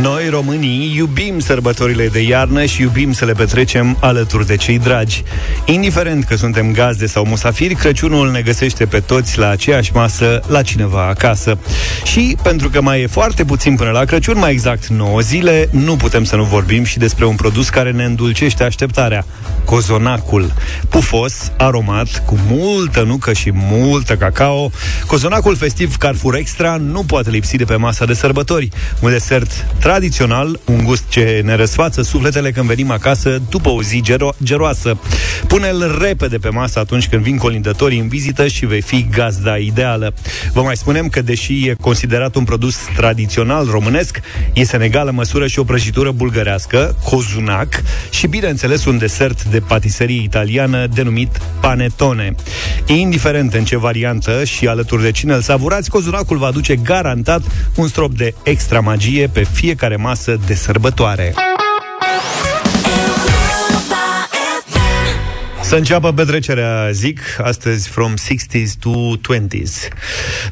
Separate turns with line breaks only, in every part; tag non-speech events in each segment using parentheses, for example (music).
Noi, românii, iubim sărbătorile de iarnă și iubim să le petrecem alături de cei dragi. Indiferent că suntem gazde sau musafiri, Crăciunul ne găsește pe toți la aceeași masă, la cineva acasă. Și pentru că mai e foarte puțin până la Crăciun, mai exact 9 zile, nu putem să nu vorbim și despre un produs care ne îndulcește așteptarea. Cozonacul. Pufos, aromat, cu multă nucă și multă cacao, cozonacul festiv Carrefour Extra nu poate lipsi de pe masa de sărbători. Un desert tradițional, un gust ce ne răsfață sufletele când venim acasă după o zi gero- geroasă. Pune-l repede pe masă atunci când vin colindătorii în vizită și vei fi gazda ideală. Vă mai spunem că, deși e considerat un produs tradițional românesc, este în egală măsură și o prăjitură bulgărească, cozunac, și, bineînțeles, un desert de patiserie italiană denumit panetone. Indiferent în ce variantă și alături de cine îl savurați, cozunacul va aduce garantat un strop de extra magie pe fiecare masă de sărbătoare. Să înceapă petrecerea, zic, astăzi from 60s to 20s.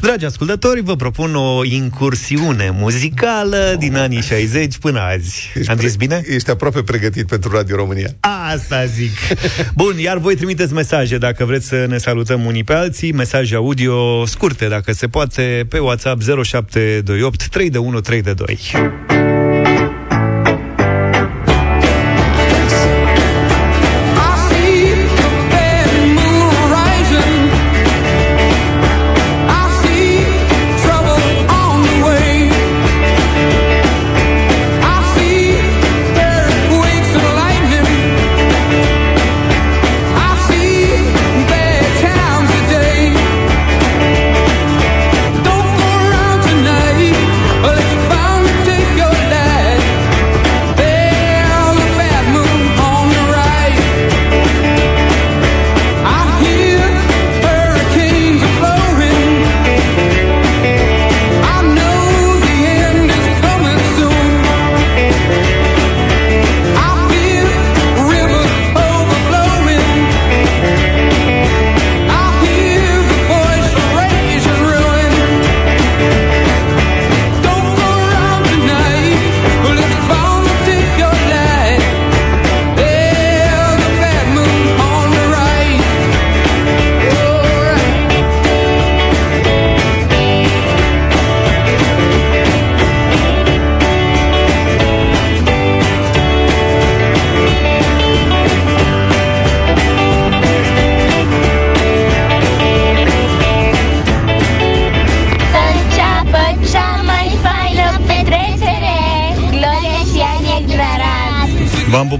Dragi ascultători, vă propun o incursiune muzicală din anii 60 până azi.
Ești
Am zis
pre-
bine?
Ești aproape pregătit pentru Radio România.
Asta zic. Bun, iar voi trimiteți mesaje dacă vreți să ne salutăm unii pe alții, mesaje audio scurte, dacă se poate, pe WhatsApp 0728 3 de 1 3 de 2.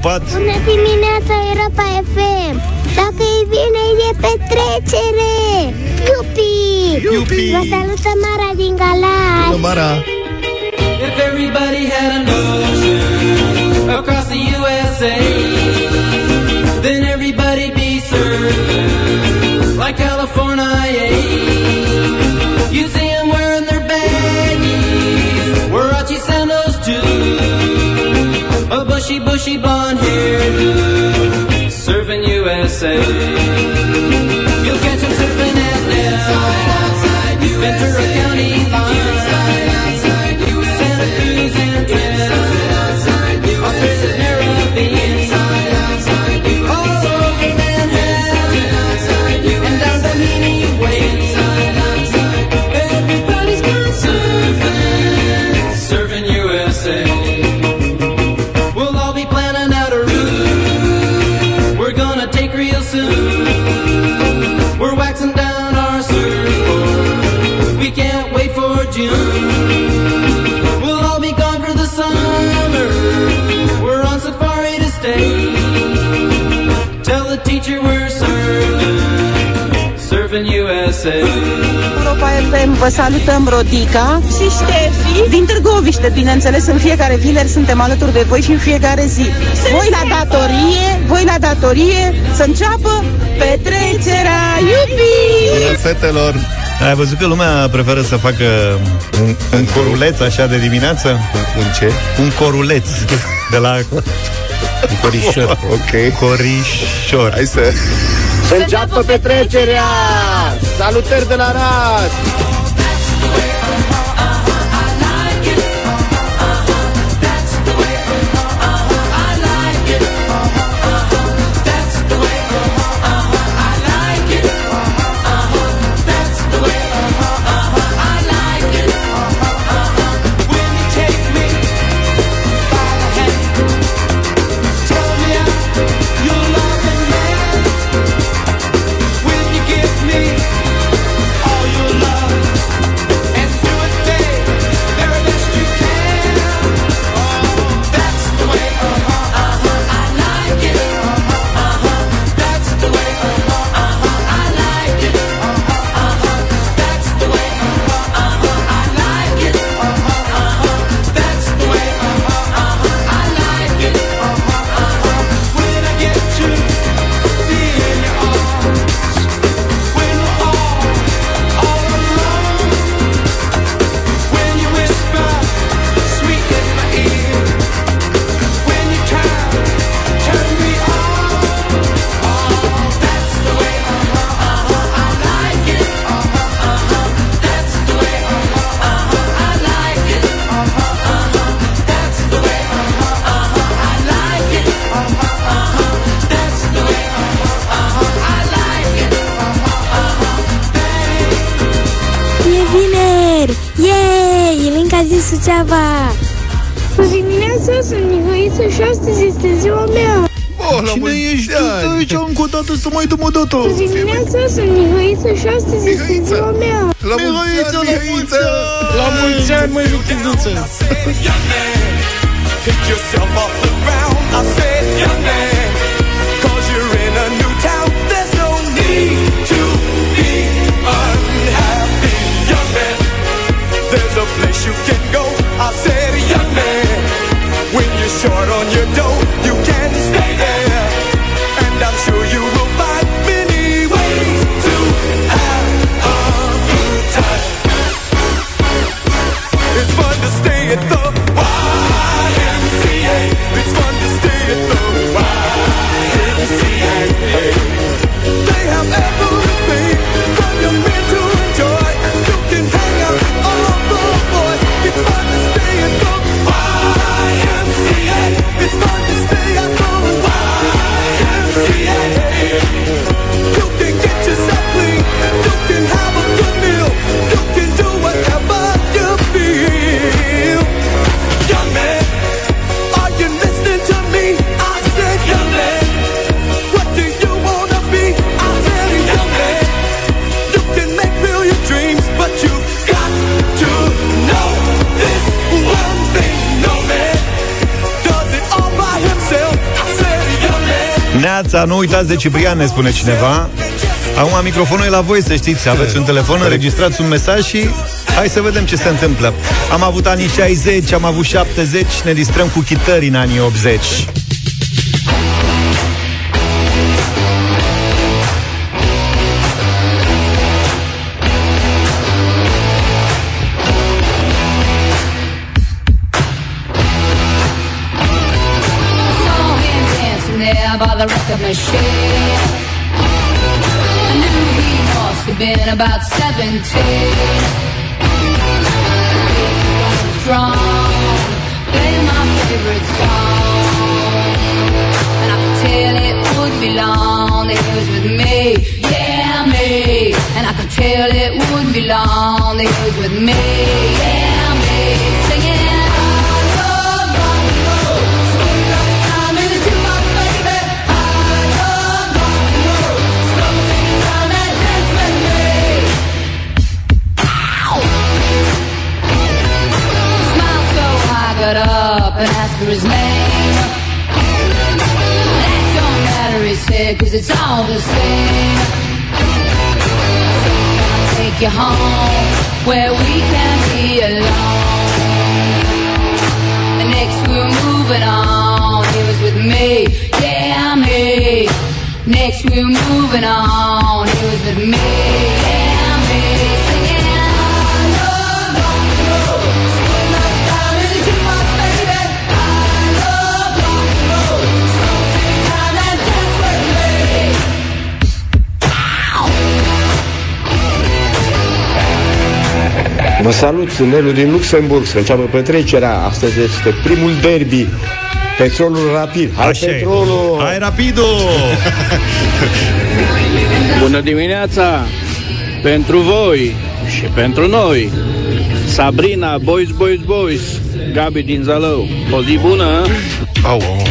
V-am
vă
salutăm Rodica și Ștefi din Târgoviște, bineînțeles, în fiecare vineri suntem alături de voi și în fiecare zi. Voi la datorie, voi la datorie, să înceapă petrecerea, iubi!
bună fetelor!
Ai văzut că lumea preferă să facă un, un coruleț așa de dimineață?
Un ce?
Un coruleț de la
Un corișor.
Ok.
corișor.
Hai să...
Să înceapă petrecerea! Salutări de la Arad!
way I Dimineața sunt Mihăiță și astăzi este ziua mea.
Oh, la
Cine
mulți
ești
ani!
tu aici încă o dată să mai dăm o dată?
Dimineața sunt Mihăiță și astăzi este
Mihăiță.
ziua mea.
La mulți
Mihăiță,
ani,
la
Mihăiță!
La mulți ani, măi, Lucinuță!
Pick yourself off the ground. I said, young man, place you can go. I said, young man, when you're short on your dough, you man.
Neața, nu uitați de Ciprian, ne spune cineva. Acum microfonul e la voi, să știți. Aveți un telefon, înregistrați un mesaj și hai să vedem ce se întâmplă. Am avut anii 60, am avut 70, ne distrăm cu chitări în anii 80.
By the machine. I knew he must have been about 17. Strong, playing my favorite song. And I could tell it wouldn't be long he was with me, yeah, me. And I could tell it wouldn't be long he was with me, yeah, me. Singing, up and asked for his name. That don't matter, he said, cause it's all the same. So can I take you home where we can be alone? Next we were moving on, he was with me, yeah, me. Next we were moving on, he was with me, yeah, me.
Vă salut, sunt Nelu din Luxemburg, să înceapă petrecerea. Astăzi este primul derby. Petrolul rapid. Hai
Așa e.
petrolul!
Hai rapido! (laughs)
Bună dimineața! Pentru voi și pentru noi Sabrina, Boys, Boys, Boys Gabi din Zalău O zi bună!
Au, au, au, au.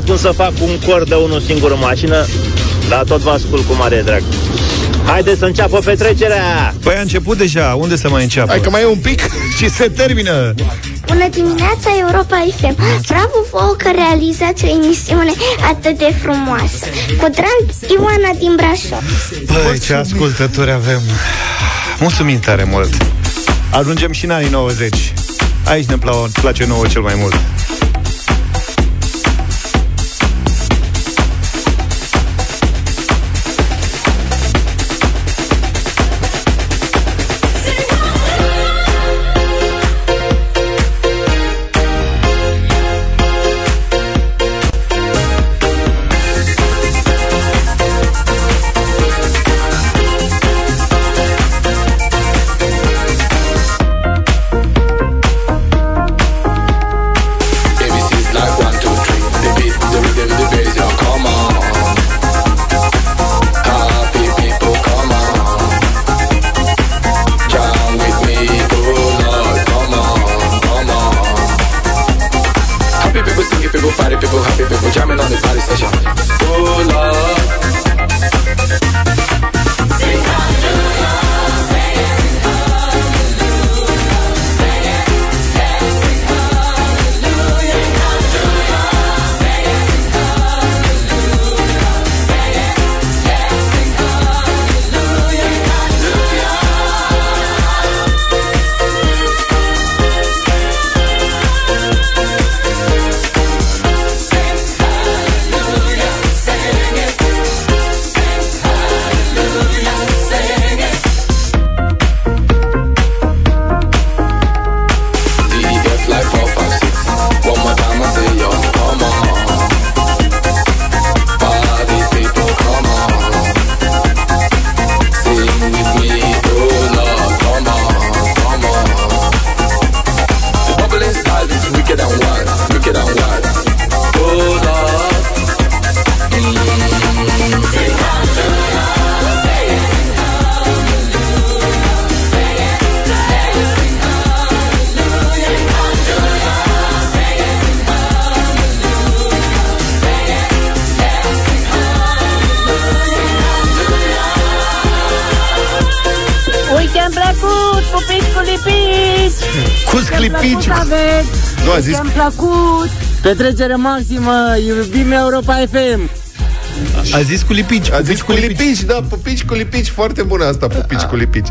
N-am cum să fac un cor de unul singur în mașină, dar tot vă ascult cu mare drag. Haideți să înceapă petrecerea!
Păi a început deja, unde să mai înceapă?
Hai că mai e un pic. (laughs)
Și se termină!
Bună dimineața, Europa FM! Bravo vouă că realizați o emisiune atât de frumoasă! Cu drag, Ioana din Brașov!
Băi, ce ascultători avem! Mulțumim tare mult! Ajungem și în anii 90. Aici ne plau- place nouă cel mai mult.
Pupici cu lipici!
Cu sclipici!
Nu a zis
Weekend plăcut! Petrecere maximă, iubim Europa FM!
A zis cu lipici,
A zis cu lipici, da, pupici cu lipici, foarte bună asta, pupici cu lipici.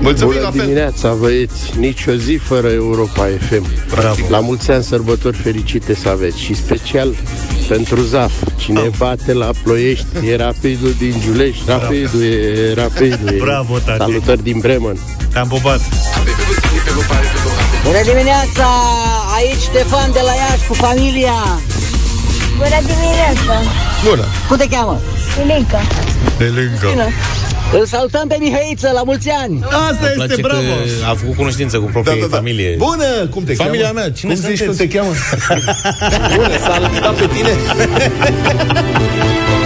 Mulțumim la
Bună
fel.
dimineața, băieți! Nici o zi fără Europa FM.
Bravo.
La mulți ani sărbători fericite să aveți și special pentru Zaf. Cine bate la Ploiești e Rapidul din Giulești. Rapidul e, Rapidul e.
Bravo, tati.
Salutări din Bremen.
Te-am pupat!
Bună dimineața! Aici Ștefan de la Iași cu familia!
Bună dimineața!
Bună.
Cum te cheamă?
Ilica!
De lângă.
Îl salutăm pe Mihăiță, la mulți ani!
Asta este, bravo!
a făcut cunoștință cu propria
Da, da, da.
familie.
Bună, cum te
Familia
cheamă?
mea, cine
cum zici,
sunteți?
cum te cheamă? (laughs) Bună, s-a lăudat pe tine. (laughs)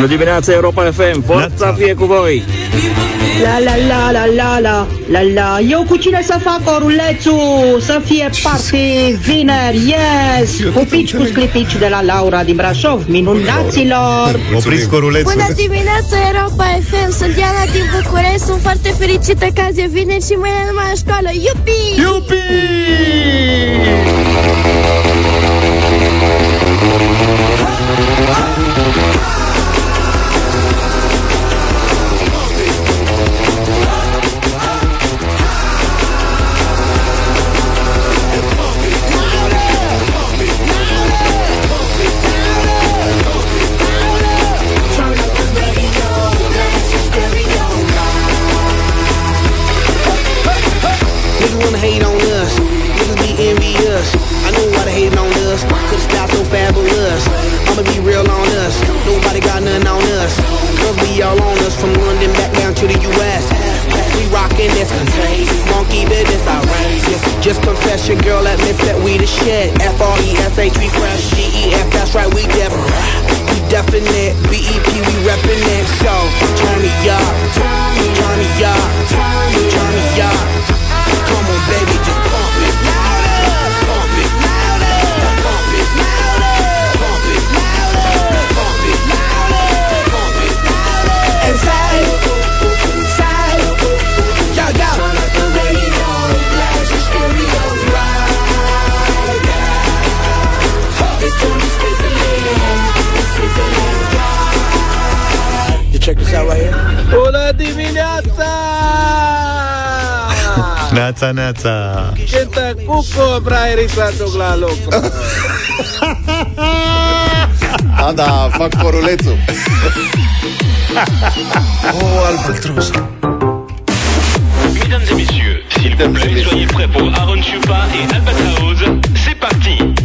Bună dimineața, Europa FM! Forța fie cu voi!
La la la la la la la la Eu cu cine să fac orulețul Să fie party vineri Yes Pupici cu sclipici de la Laura din Brașov Minunaților
Opriți corulețul.
Bună dimineața, Europa FM! Sunt Diana din București, sunt foarte fericită că azi e vineri și mâine nu mai în școală. Iupi!
Iupi!
Neața, neața
Cântă cu cobra Eric la la loc.
Da, da, fac porulețul.
O, oh, albatrus
Mesdames et messieurs, s'il vous plaît, soyez prêts pour Aaron Chupa et Albatraoz. C'est parti.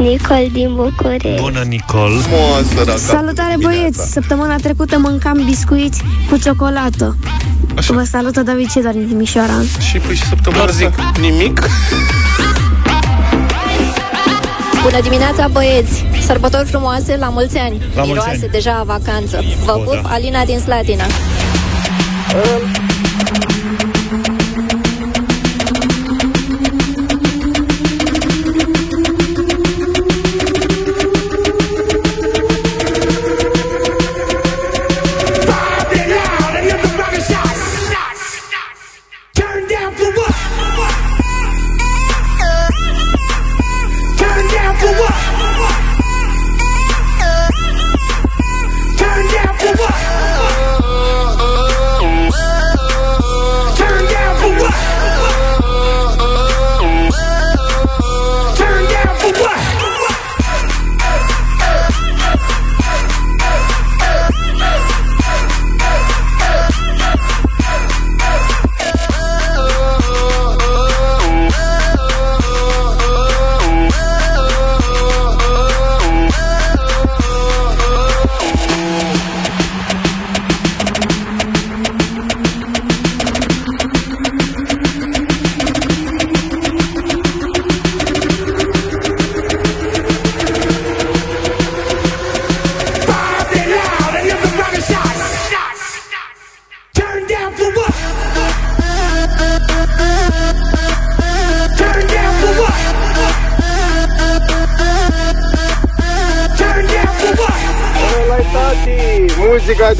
Nicol din București.
Bună, Nicol!
Moa, Salutare, băieți! Săptămâna trecută mâncam biscuiți cu ciocolată. Așa. Vă salută David Cedar din Timișoara.
Și păi și săptămâna
Doar zic nimic.
Bună dimineața, băieți! Sărbători frumoase, la mulți ani!
La mulți
Miroase
ani.
deja vacanță. Vă
o,
pup,
da.
Alina din Slatina.
Îmi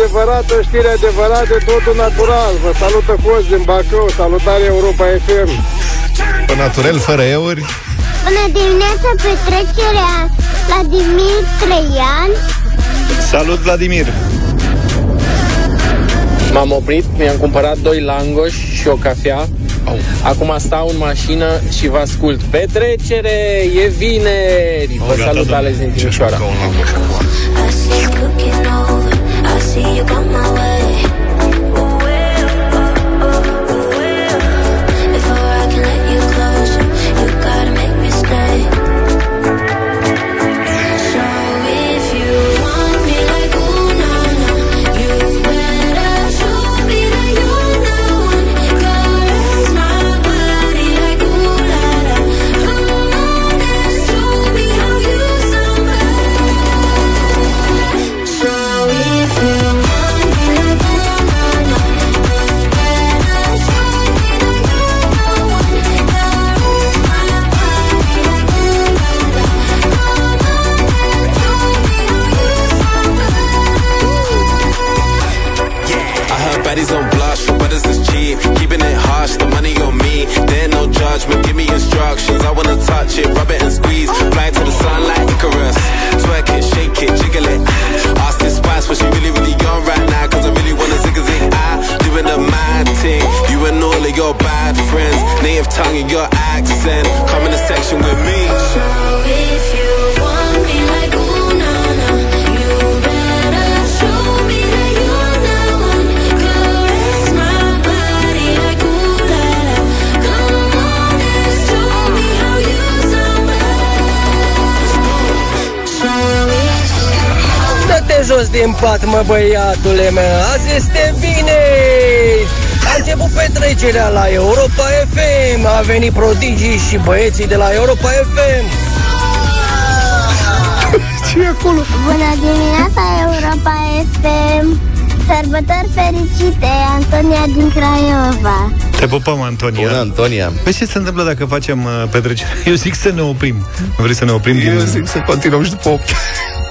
adevărată, știri adevărate, totul natural. Vă salută Cos din Bacău, salutare Europa FM.
Pe naturel, fără euri.
Bună dimineața, petrecerea Vladimir Traian.
Salut, Vladimir!
M-am oprit, mi-am cumpărat doi langoși și o cafea. Acum stau în mașină și vă ascult. Petrecere, e vineri! Vă salut, Ales din Timișoara!
See you got my way.
Wanna touch it, rub it and squeeze. Fly to the sun like Icarus. Twerk it, shake it, jiggle it. Ask this spice, but she really, really young right now. Cause I really wanna zig a zig. I doing the mad thing. You and all of your bad friends. Native tongue and your accent. Come in the section with
din pat, mă, băiatule meu, azi este vineri! A început petrecerea la Europa FM, a venit prodigii și băieții de la Europa FM. (laughs)
ce e acolo?
Bună dimineața, Europa FM! Sărbători fericite, Antonia din Craiova!
Te pupăm, Antonia.
Bună, Antonia.
Păi ce se întâmplă dacă facem uh, petrecere? (laughs) Eu zic să ne oprim. Vrei să ne oprim?
Eu
din...
zic să continuăm și după 8.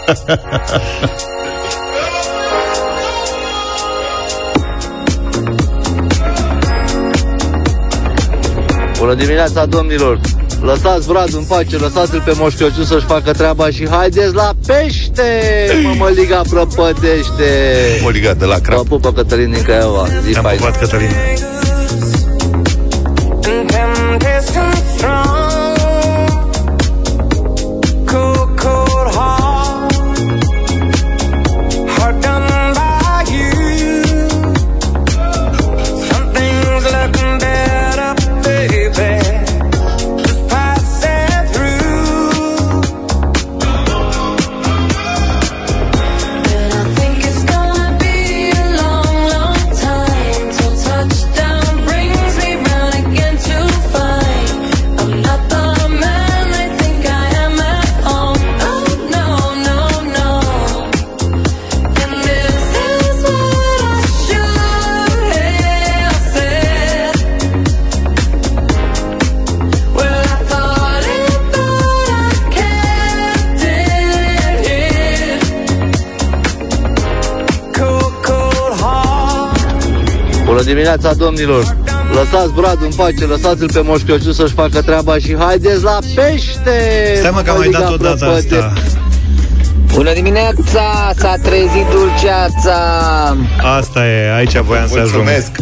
(laughs)
Bună dimineața, domnilor! Lăsați Brad în pace, lăsați-l pe Moș Crăciun să-și facă treaba și haideți la pește! Mămăliga prăpădește!
Mămăliga de la crap.
Vă pupă Cătălin din Craiova. Zi
Am
faină.
pupat, Cătălin.
Dimineața, domnilor! Lăsați Brad în pace, lăsați-l pe Moș Crăciun să-și facă treaba și haideți la pește!
Stai mă că am mai dat o dată asta.
Bună dimineața, s-a trezit dulceața!
Asta e, aici voiam să ajung.
Mulțumesc. (laughs)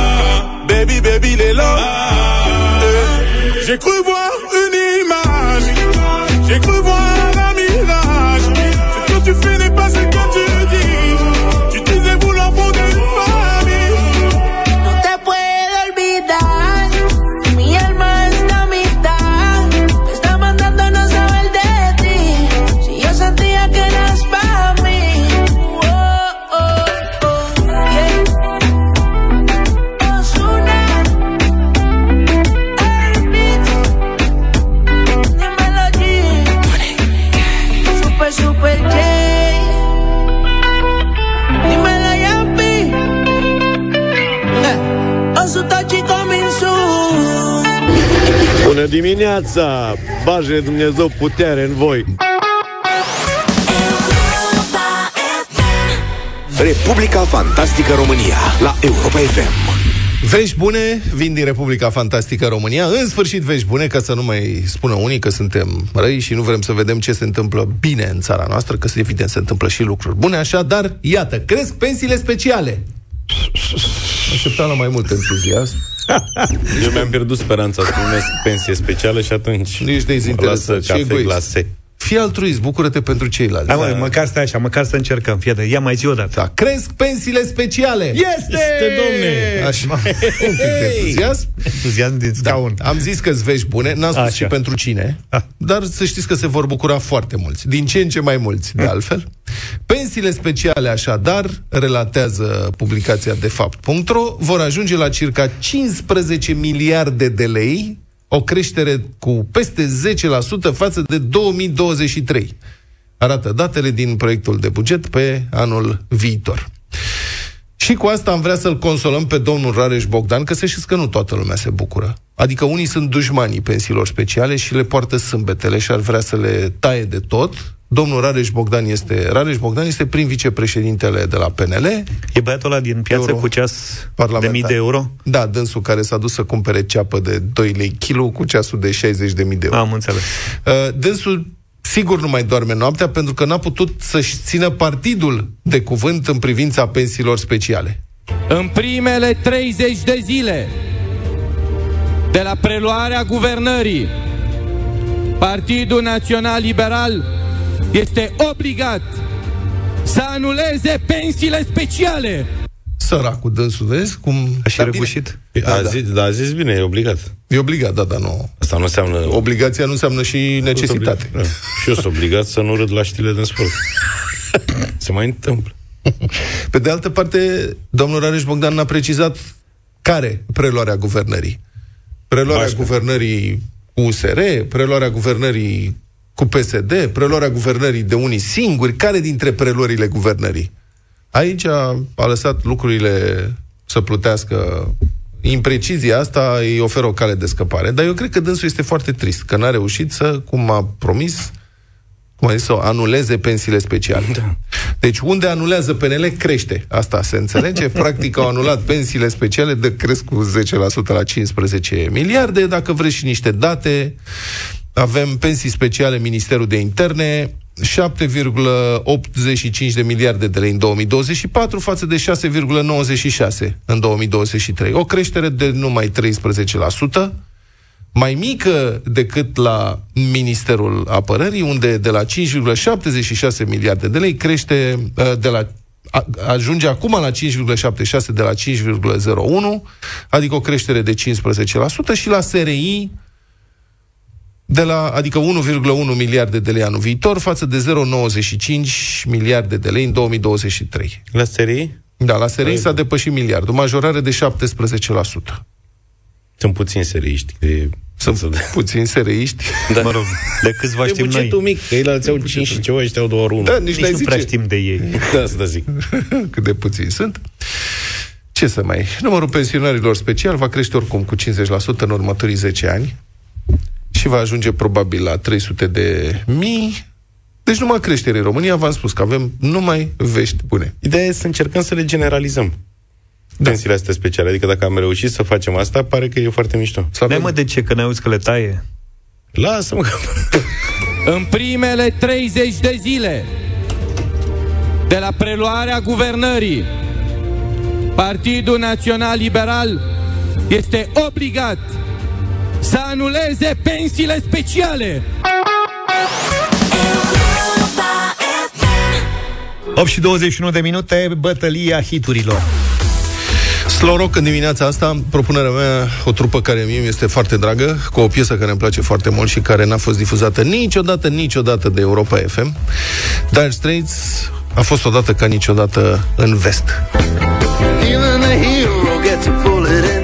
Baby, baby, les là. Eh, J'ai cru voir une image. J'ai cru voir
dimineața! Baje Dumnezeu putere în voi!
Republica Fantastică România la Europa FM.
Vești bune vin din Republica Fantastică România. În sfârșit vești bune, ca să nu mai spună unii că suntem răi și nu vrem să vedem ce se întâmplă bine în țara noastră, că evident se întâmplă și lucruri bune, așa, dar iată, cresc pensiile speciale. Așteptam la mai mult entuziasm.
Eu mi-am pierdut speranța să primesc pensie specială și atunci
Nici dezinteresat.
lasă
Și
cafe
egoist.
glase.
Fii altruist, bucură-te pentru ceilalți.
Da, mă, măcar stai așa, măcar să încercăm. Fie de, ia mai zi o dată.
Da, cresc pensiile speciale.
Este!
Este, domne!
Așa. Un pic de entuziasm.
Entuziasm din scaun.
Da. Am zis că vești bune, n-am spus
Așa.
și pentru cine, dar să știți că se vor bucura foarte mulți, din ce în ce mai mulți, de altfel. Pensiile speciale, așadar, relatează publicația de fapt.ro, vor ajunge la circa 15 miliarde de lei, o creștere cu peste 10% față de 2023. Arată datele din proiectul de buget pe anul viitor. Și cu asta am vrea să-l consolăm pe domnul Rareș Bogdan, că să știți că nu toată lumea se bucură. Adică unii sunt dușmanii pensiilor speciale și le poartă sâmbetele și ar vrea să le taie de tot. Domnul Rareș Bogdan este, Rareș Bogdan este prim vicepreședintele de la PNL.
E băiatul ăla din piață
Euro.
cu ceas de mii de euro?
Da, dânsul care s-a dus să cumpere ceapă de 2 lei kilo cu ceasul de 60 de mii de euro.
Am înțeles.
Uh, dânsul sigur nu mai doarme noaptea pentru că n-a putut să-și țină partidul de cuvânt în privința pensiilor speciale.
În primele 30 de zile de la preluarea guvernării, Partidul Național Liberal este obligat să anuleze pensiile speciale.
Săracul dânsul, vezi cum...
A și răbușit?
Da, a, zis, da, a zis bine, e obligat.
E obligat, da, dar nu...
Asta nu înseamnă...
Obligația nu înseamnă și necesitate.
Da. Și eu sunt obligat să nu râd la știle din sport. (laughs) Se mai întâmplă.
Pe de altă parte, domnul Rareș Bogdan n-a precizat care preluarea guvernării. Preluarea
Bașca.
guvernării cu USR, preluarea guvernării cu PSD, preluarea guvernării de unii singuri, care dintre preluările guvernării? Aici a, a lăsat lucrurile să plutească. Imprecizia asta îi oferă o cale de scăpare, dar eu cred că dânsul este foarte trist, că n-a reușit să, cum a promis, cum a zis, să anuleze pensiile speciale. Da. Deci unde anulează PNL, crește. Asta se înțelege. (laughs) Practic au anulat pensiile speciale, de cresc cu 10% la 15 miliarde. Dacă vreți și niște date, avem pensii speciale Ministerul de Interne, 7,85 de miliarde de lei în 2024 față de 6,96 în 2023. O creștere de numai 13%, mai mică decât la Ministerul Apărării, unde de la 5,76 miliarde de lei crește uh, de la a- ajunge acum la 5,76 de la 5,01, adică o creștere de 15% și la SRI de la, adică 1,1 miliarde de lei anul viitor față de 0,95 miliarde de lei în 2023.
La SRI?
Da, la SRI s-a depășit miliardul, majorare de 17%.
Sunt puțini seriști. Că e...
Sunt puțini sereiști. (laughs)
Da.
Mă rog, de câțiva
E
știm noi.
bugetul mic, că ei la au 5 și ceva, ăștia au doar 1.
Da, nici,
Nici
n-ai
nu
zice.
prea știm de ei. (laughs)
Da, asta zic.
Cât de puțini sunt. Ce să mai... Numărul pensionarilor special va crește oricum cu 50% în următorii 10 ani și va ajunge probabil la 300 de mii. Deci numai creștere în România, v-am spus că avem numai vești bune.
Ideea e să încercăm să le generalizăm. Da. Pensiile astea speciale. Adică dacă am reușit să facem asta, pare că e foarte mișto.
Să
Ne mă, de ce? Că n-auzi că le taie?
Lasă-mă că... (laughs)
În primele 30 de zile de la preluarea guvernării, Partidul Național Liberal este obligat să anuleze pensiile speciale.
8 și 21 de minute, bătălia hiturilor.
Slow rock în dimineața asta, propunerea mea, o trupă care mie mi este foarte dragă, cu o piesă care îmi place foarte mult și care n-a fost difuzată niciodată, niciodată de Europa FM. Dire Straits a fost odată ca niciodată în vest.
Even a hero gets a bullet in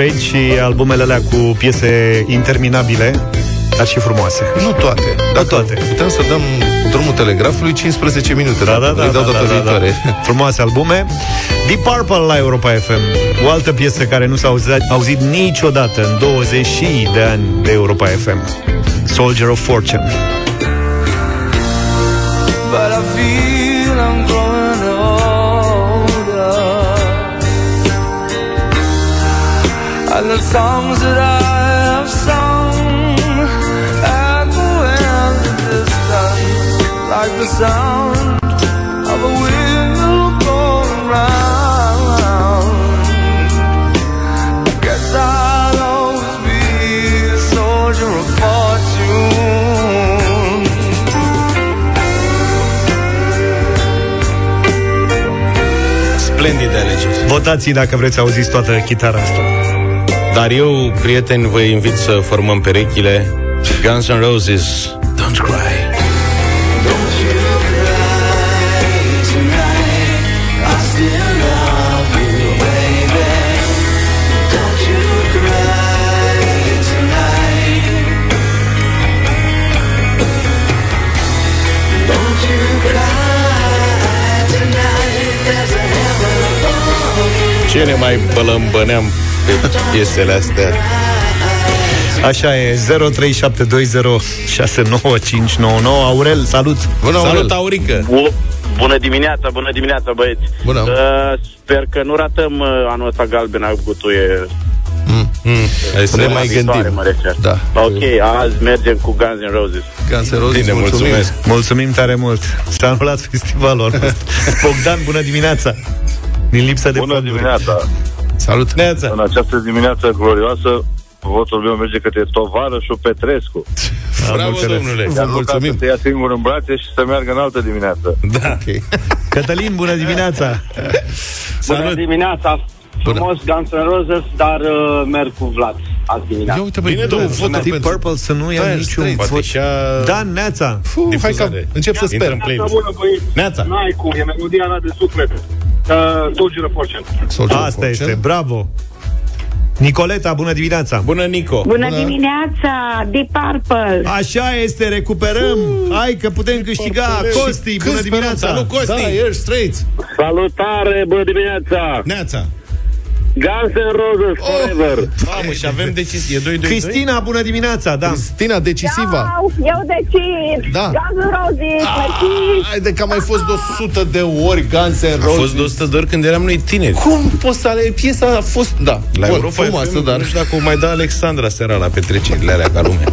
Dire Straits și albumele alea cu piese interminabile, dar și frumoase.
Nu toate.
Da, toate.
Putem să dăm drumul telegrafului 15 minute.
Da,
dacă
da, da,
vrei, dau
da,
data
da, da,
viitoare.
da. Frumoase albume. Deep Purple la Europa FM. O altă piesă care nu s-a auzit, auzit niciodată în 20 de ani de Europa FM. Soldier of Fortune.
Songs that I have sung echo in the distance like the sound of a wheel going round. Guess I'll always be a soldier of fortune.
Splendide alegeri.
Votați dacă vreți să auziți toată chitara asta.
Dar eu, prieteni, vă invit să formăm perechile. Guns N' Roses, Don't Cry. Ce ne mai bălămbăneam pe piesele astea?
Așa e, 0372069599. Aurel, salut!
Salut, Aurică!
Bu- Bună dimineața, bună dimineața, băieți.
Bună.
Uh, sper că nu ratăm uh, anul ăsta galbena butuie.
Mm, hai să ne mai
viitoare,
gândim.
Mă refer.
Da.
Ok, azi mergem cu Guns N' Roses.
Guns N' Roses,
Bine,
mulțumim.
mulțumesc.
Mulțumim tare mult! S-a anulat festivalul anul ăsta. (laughs) Bogdan, bună dimineața! Din lipsă de
Bună
fonduri.
dimineața!
Salut!
Neața.
În această dimineață glorioasă, votul meu merge către tovarășul Petrescu.
Bravo, domnule!
Vă mulțumim! Să se ia singur în brațe și să meargă în altă dimineață.
Da.
Okay. (laughs)
Cătălin, bună dimineața!
Bună dimineața! Frumos Guns N' Roses, dar uh, merg cu Vlad azi dimineața.
Ia uite, băi,
Bine,
două
domnule,
voturi
Deep
pentru...
Purple să nu ia
Dire
niciun
Straits.
vot.
Poate și-a
Dan, Neața!
Fuh, hai că
difuzare.
încep să
Intră
sper.
în playlist.
bună, băieți!
Neața!
N-ai cum, e melodia mea de suflet. Că Soldier of Fortune.
Soldier of
Asta
Fortune.
este, bravo! Nicoleta, bună dimineața!
Bună, Nico!
Bună, dimineața, Deep Purple.
Așa este, recuperăm! Hai că putem câștiga! Costi, bună
Câți
dimineața!
Salut, Costi!
Da, Air Straits.
Salutare, bună dimineața!
Neața!
Guns N' Roses forever!
Mamă, și avem decizie. E 2 2
Cristina, bună dimineața! Da.
Cristina, decisiva.
Au, eu decid.
Da.
Guns N' Roses,
Ah,
mersi.
Haide că a mai fost de 100 de ori Guns N'
A
Roses.
fost de 100 de ori când eram noi tineri.
Cum poți să ale... Piesa a fost... Da,
La
Bun,
Europa
frumoasă,
FM,
dar...
nu știu dacă o mai da Alexandra seara la petrecerile alea ca lumea. (laughs)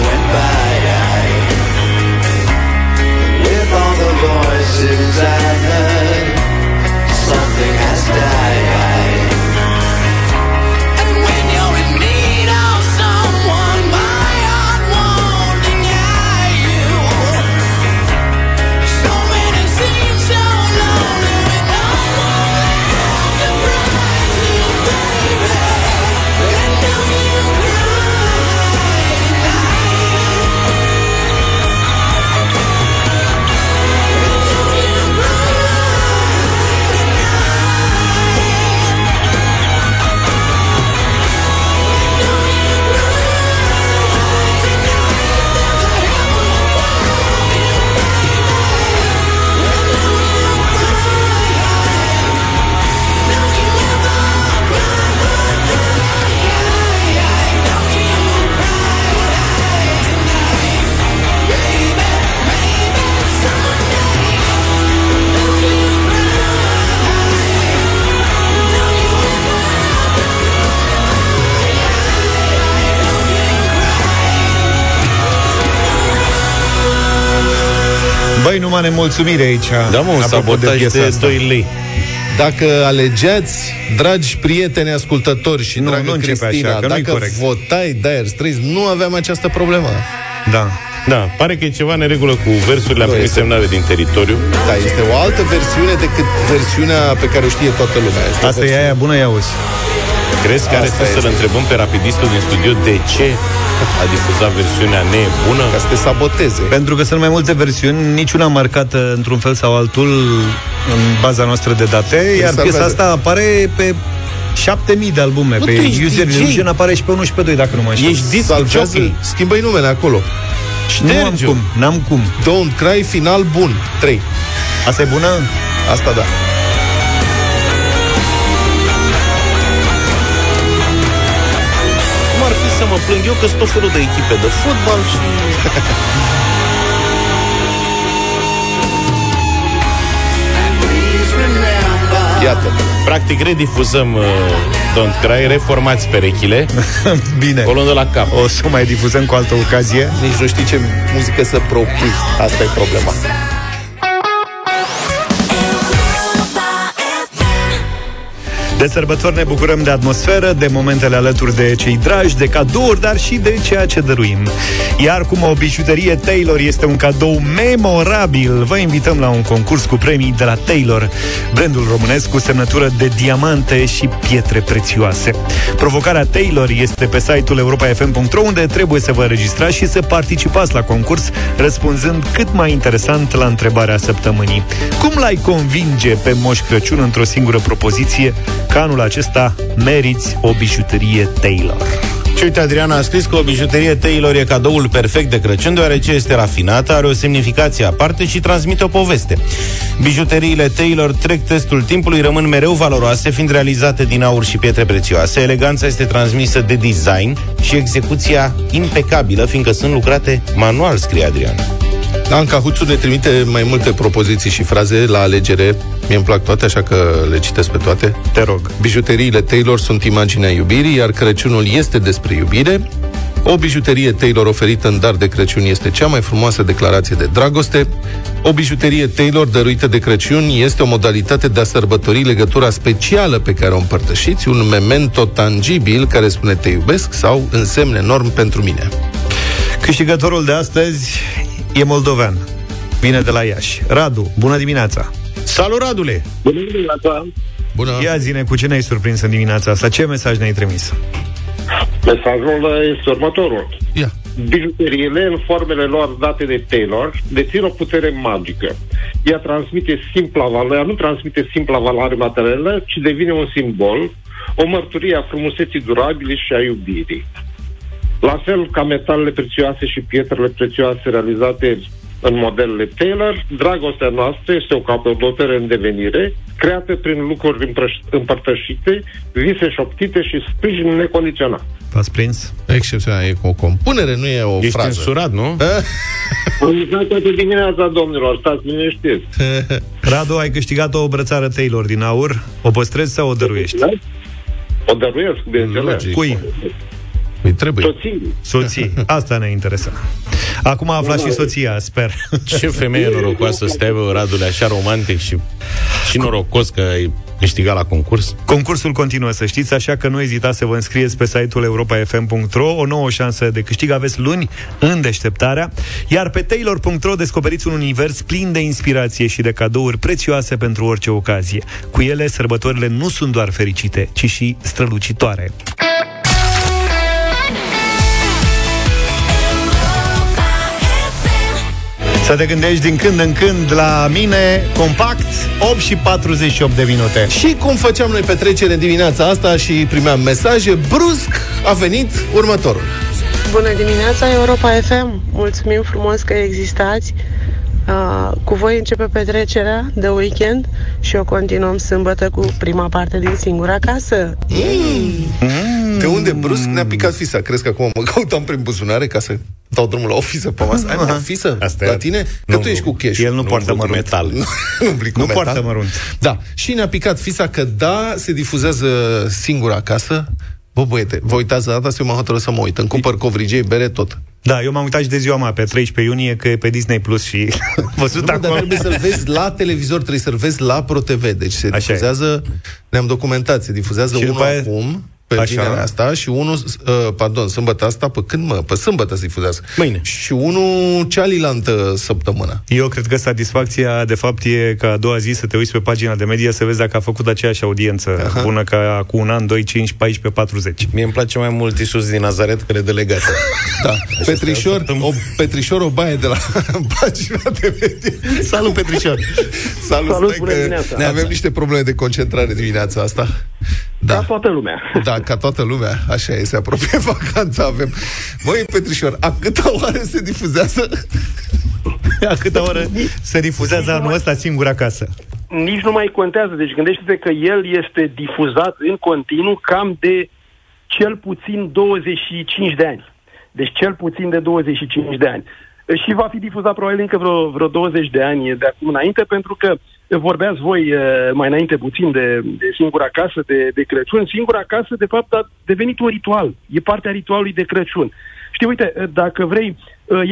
went by With all the voices I
numai nemulțumire aici.
Da, mă, un
apropo
sabotaj
piesa
de
asta.
2 lei.
Dacă alegeați, dragi prieteni ascultători și
Nu,
dragă
nu începe
Cristina,
așa, că nu-i
dacă
corect.
votai Dire Straits, nu aveam această problemă.
Da.
Da, pare că e ceva neregulă cu versurile, am
Nu,
primit
este-
semnare din teritoriu.
Da, este o altă versiune decât versiunea pe care o știe toată lumea. Este
Asta e aia bună, ia auzi.
Crezi că are
Asta
sens să-l
este.
întrebăm pe rapidistul din studio de ce a difuzat versiunea nebună?
Ca să te saboteze.
Pentru că sunt mai multe versiuni, niciuna marcată într-un fel sau altul în baza noastră de date, iar
salvează.
piesa asta apare pe 7000 de albume,
Bă,
pe
tu ești
User
DJ.
Illusion apare și pe 1 și pe 2, dacă nu mă înșel.
Ești disc
Salvează,
jockey.
schimbă-i numele acolo.
Nu am cum, n-am cum.
Don't Cry, final bun. 3.
Asta e bună?
Asta da.
Plâng eu că sunt tot felul de echipe de fotbal și...
Iată.
Practic redifuzăm uh, Don't Cry, reformați perechile, (laughs)
Bine.
o luăm de la cap.
O să o mai difuzăm cu altă ocazie.
Nici nu știi ce muzică să propui. Asta e problema.
De sărbători ne bucurăm de atmosferă, de momentele alături de cei dragi, de cadouri, dar și de ceea ce dăruim. Iar cum o bijuterie Taylor este un cadou memorabil, vă invităm la un concurs cu premii de la Taylor, brandul românesc cu semnătură de diamante și pietre prețioase. Provocarea Taylor este pe site-ul europa.fm.ro unde trebuie să vă înregistrați și să participați la concurs, răspunzând cât mai interesant la întrebarea săptămânii. Cum l-ai convinge pe Moș Crăciun într-o singură propoziție că anul acesta meriți o bijuterie Taylor?
Și uite, Adriana a scris că o bijuterie Taylor e cadoul perfect de Crăciun, deoarece este rafinată, are o semnificație aparte și transmite o poveste. Bijuteriile Taylor trec testul timpului, rămân mereu valoroase, fiind realizate din aur și pietre prețioase. Eleganța este transmisă de design și execuția impecabilă, fiindcă sunt lucrate manual, scrie Adriana.
Anca Huțu ne trimite mai multe propoziții și fraze la alegere. Mie îmi plac toate, așa că le citesc pe toate.
Te rog.
Bijuteriile Taylor sunt imaginea iubirii, iar Crăciunul este despre iubire. O bijuterie Taylor oferită în dar de Crăciun este cea mai frumoasă declarație de dragoste. O bijuterie Taylor dăruită de Crăciun este o modalitate de a sărbători legătura specială pe care o împărtășiți, un memento tangibil care spune te iubesc sau însemn enorm pentru mine.
Câștigătorul de astăzi e moldovean. Vine de la Iași. Radu, bună dimineața!
Salut, Radule!
Bună dimineața!
Bună!
Ia zine, cu ce ne-ai surprins în dimineața asta? Ce mesaj ne-ai trimis?
Mesajul este următorul.
Ia.
Bijuteriile, în formele lor date de Taylor, dețin o putere magică. Ea transmite simpla valoare, ea nu transmite simpla valoare materială, ci devine un simbol, o mărturie a frumuseții durabile și a iubirii. La fel ca metalele prețioase și pietrele prețioase realizate în modelele Taylor, dragostea noastră este o capodoperă în devenire, creată prin lucruri împrăș- împărtășite, vise șoptite și sprijin necondiționat.
V-ați prins?
Excepțional, e o compunere, nu e o
Ești
frază.
însurat, nu?
Am uitat toată dimineața, domnilor, stați liniștiți. (laughs)
Radu, ai câștigat o brățară Taylor din aur. O păstrezi sau o dăruiești?
O dăruiesc, bineînțeles.
Logic.
Cui?
Îi trebuie.
Soții.
Soții. Asta ne interesează. Acum a aflat și soția, sper.
Ce femeie norocoasă să te aibă, Radule, așa romantic și, și norocos că ai câștigat la concurs.
Concursul continuă, să știți, așa că nu ezitați să vă înscrieți pe site-ul europa.fm.ro O nouă șansă de câștig aveți luni în deșteptarea Iar pe taylor.ro descoperiți un univers plin de inspirație și de cadouri prețioase pentru orice ocazie Cu ele, sărbătorile nu sunt doar fericite, ci și strălucitoare Să te gândești din când în când la mine, compact, 8 și 48 de minute.
Și cum făceam noi petrecere dimineața asta și primeam mesaje, brusc a venit următorul.
Bună dimineața, Europa FM! Mulțumim frumos că existați. Uh, cu voi începe petrecerea de weekend și o continuăm sâmbătă cu prima parte din singura casă.
Mm. De unde brusc ne-a picat fisa? Crezi că acum mă căutam prin buzunare ca să dau drumul la o fisă pe masă? Ai mă, fisă?
Asta
la
e-
tine? Că
Nu,
tu ești cu cash.
El nu, poartă
umblu cu
mărunt.
metal. (laughs)
nu umbli cu
Nu
metal.
poartă mărunt.
Da. Și ne-a picat fisa că da, se difuzează singur acasă. Bă, băiete, vă uitați de data asta, eu m-am hotărât să mă uit. Îmi cumpăr covrigei, bere, tot.
Da, eu m-am uitat și de ziua mea pe 13 iunie, că e pe Disney Plus și am (laughs) văzut
Nu, dar
acolo.
trebuie să-l vezi la televizor, trebuie să-l vezi la ProTV. Deci se
Așa e.
difuzează, ne-am documentat, se difuzează
Și
unul
după aia-
acum, pe
Așa.
vinerea asta, și unul, uh, pardon, sâmbătă asta, pe când mă? Pe sâmbătă se difuzează.
Mâine.
Și unul cealaltă săptămână.
Eu cred că satisfacția, de fapt, e ca a doua zi să te uiți pe pagina de media să vezi dacă a făcut aceeași audiență Aha. bună ca cu un an, 2, 5, 14, 40.
Mie îmi place mai mult Isus din Nazaret, că e delegat.
Da. Petrișor, o, Petrișor o baie de la (laughs) pagina de media.
Salut, Petrișor!
Salut,
Salut,
stai
bună
că
dimineața.
ne avem niște probleme de concentrare dimineața asta. Da.
Ca toată lumea.
Da, ca toată lumea, așa e, se apropie (laughs) vacanța avem. Măi, Petrișor, a câta oară se difuzează? (laughs)
A câta oră se difuzează anul ăsta singur acasă?
Nici nu mai contează. Deci gândește-te că el este difuzat în continuu cam de cel puțin 25 de ani. Deci cel puțin de 25 de ani. Și va fi difuzat probabil încă vreo, vreo 20 de ani de acum înainte, pentru că vorbeați voi eh, mai înainte puțin de, de singura casă de, de Crăciun. Singura casă, de fapt, a devenit un ritual. E partea ritualului de Crăciun. Știi, uite, eh, dacă vrei, eh,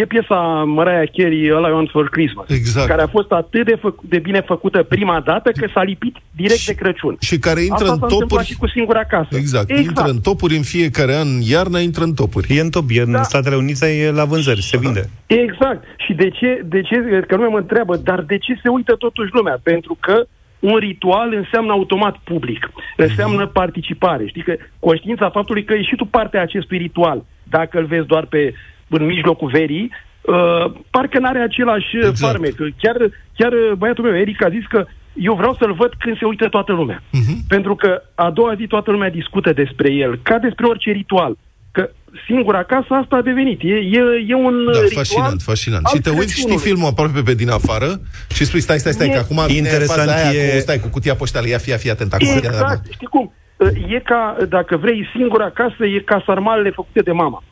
e piesa Mariah Carey, All I Want for Christmas,
Exact.
care a fost atât de, făc- de bine făcută prima dată că s-a lipit direct de Crăciun.
Și care intră
Asta
în
s-a întâmplat
topuri.
și cu singura casă.
Exact,
exact.
intră în topuri în fiecare an, iarna intră în topuri.
E în top, e în da. Statele Unite, e la vânzări, se vinde.
Exact. Și de ce, de ce, că lumea mă întreabă, dar de ce se uită totuși lumea? Pentru că un ritual înseamnă automat public, înseamnă participare. Știi că conștiința faptului că ești și tu partea acestui ritual. Dacă îl vezi doar pe în mijlocul verii, uh, parcă n-are același exact. farmec. Chiar, chiar uh, băiatul meu, Eric, a zis că eu vreau să-l văd când se uită toată lumea. Uh-huh. Pentru că a doua zi toată lumea discută despre el, ca despre orice ritual. Că singura casă asta a devenit. E, e, e un
Da,
ritual
fascinant, fascinant.
al
Și te uiți, știi
Crăciunului.
filmul aproape pe din afară și spui, stai, stai, stai,
E-
că acum vine
Interesant
faza aia
e-
cu, stai, cu cutia poștală, ia, fii, fii atent. Acum, ia,
Exact, știi cum? E ca, dacă vrei, singura casă e ca sarmalele făcute de mama.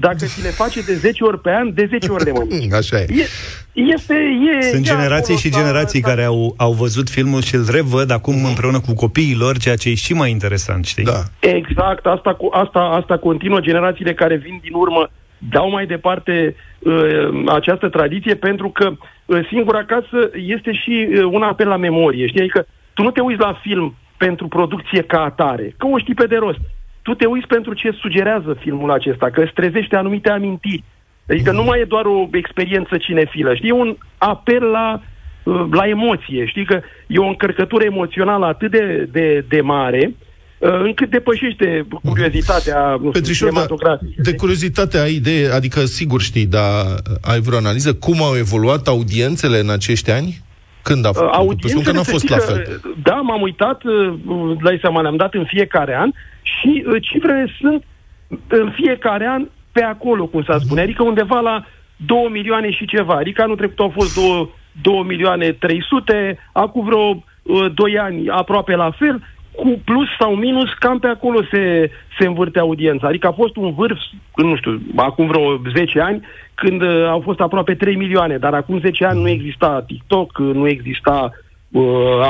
Dacă ți le face de 10 ori pe an, de 10 ori le mănânci. (laughs)
Așa e.
E, este, e,
Sunt
e
generații
acolo
și
sa-
generații care au, au văzut filmul și îl revăd acum împreună cu copiii lor, ceea ce e și mai interesant, știi?
Da.
Exact, asta, cu- asta, asta continuă. Generațiile care vin din urmă dau mai departe uh, această tradiție pentru că uh, singura casă este și uh, un apel la memorie. Știi? Adică tu nu te uiți la film pentru producție ca atare, că o știi pe de rost. Tu te uiți pentru ce sugerează filmul acesta, că îți trezește anumite amintiri. Adică nu mai e doar o experiență cinefilă, știi? E un apel la, uh, la emoție. Știi că e o încărcătură emoțională atât de, de, de mare, uh, încât depășește curiozitatea nu știu,
Petrișor, dar
cinematografică.
de curiozitate ai idee, adică sigur știi, dar ai vreo analiză cum au evoluat audiențele în acești ani? Când a fost?
Uh,
Presupun că n-a
să
fost
știi
la
că,
fel.
Da, m-am uitat, uh, dai seama, le-am dat în fiecare an și uh, cifrele sunt în fiecare an pe acolo, cum s-a spune, adică undeva la 2 milioane și ceva. Adică anul trecut au fost 2, 2 milioane 300, acum vreo uh, 2 ani aproape la fel, cu plus sau minus, cam pe acolo se, se învârte audiența. Adică a fost un vârf, nu știu, acum vreo 10 ani, când uh, au fost aproape 3 milioane, dar acum 10 ani nu exista TikTok, uh, nu exista uh,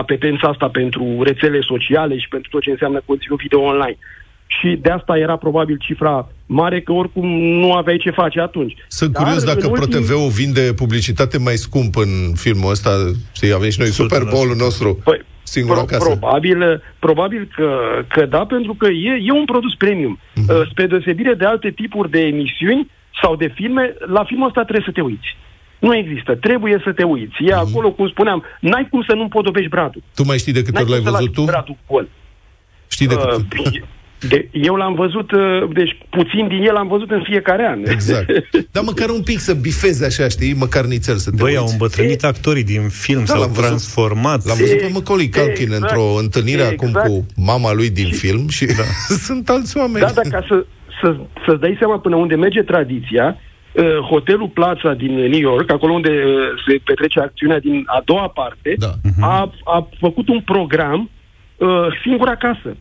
apetența asta pentru rețele sociale și pentru tot ce înseamnă conținut video online. Și de asta era probabil cifra mare, că oricum nu aveai ce face atunci.
Sunt
Dar
curios dacă
în ultimii-
ProTV-ul vinde publicitate mai scump în filmul ăsta. Știi, avem și noi Super Bowl-ul nostru.
Păi,
Singur
Pro-
acasă.
Probabil, probabil că, că da, pentru că e, e un produs premium.
Mhm.
Uh, spre deosebire de alte tipuri de emisiuni sau de filme, la filmul ăsta trebuie să te uiți. Nu există. Trebuie să te uiți. E
Mhm.
acolo, cum spuneam, n-ai cum să nu împodobești bradul.
Tu mai știi de câte
N-ai
ori l-ai
cum să
văzut
lași
tu?
Bradul gol.
Știi de câte
Uh, de, eu l-am văzut, uh, deci puțin din el am văzut în fiecare an.
Exact. (laughs) Dar măcar un pic să bifeze așa, știi? Măcar nițel să te
Băi,
uiți.
au îmbătrânit actorii din film,
Da,
s-au
l-am văzut.
transformat.
L-am văzut pe Macaulay Culkin
Exact.
într-o întâlnire acum
Exact.
cu mama lui din film și da. (laughs) sunt alți oameni.
Da, dar ca să, să, să-ți dai seama până unde merge tradiția, uh, hotelul Plaza din New York, acolo unde uh, se petrece acțiunea din a doua parte,
da.
a, a făcut un program uh, singur acasă.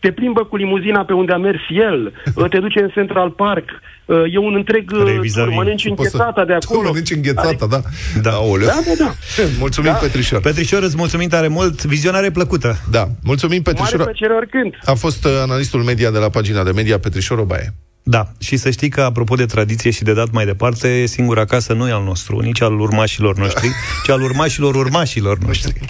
Te plimbă cu limuzina pe unde a mers el, uh, (laughs) te duce în Central Park, uh, e un întreg uh, tur, mănânci înghețata de acolo.
Tu mănânci înghețata, da.
Da.
Aoleu.
Da, da, da. (laughs)
Mulțumim,
Da.
Petrișor.
Petrișor, îți mulțumim tare mult, vizionare plăcută.
Da, mulțumim,
Mare
Petrișor.
plăcere oricând.
A fost uh, analistul media de la pagina de media Petrișor Obaie.
Da, și să știi că, apropo de tradiție și de dat mai departe, singura casă nu e al nostru, nici al urmașilor noștri, (laughs) ci al urmașilor urmașilor noștri.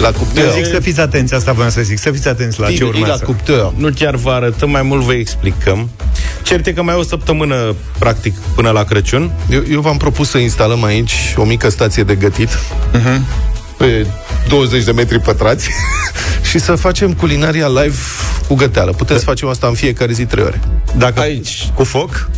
La cuptor.
Eu zic să fiți atenți, asta vreau să zic, să fiți atenți la ce urmează.
cuptor.
Nu chiar vă arătăm, mai mult vă explicăm. Cert e că mai e o săptămână, practic, până la Crăciun.
Eu, eu v-am propus să instalăm aici o mică stație de gătit
Mhm.
pe 20 de metri pătrați (laughs) și să facem culinaria live cu găteală. Putem să facem asta în fiecare zi trei ore.
Dacă
Aici.
cu foc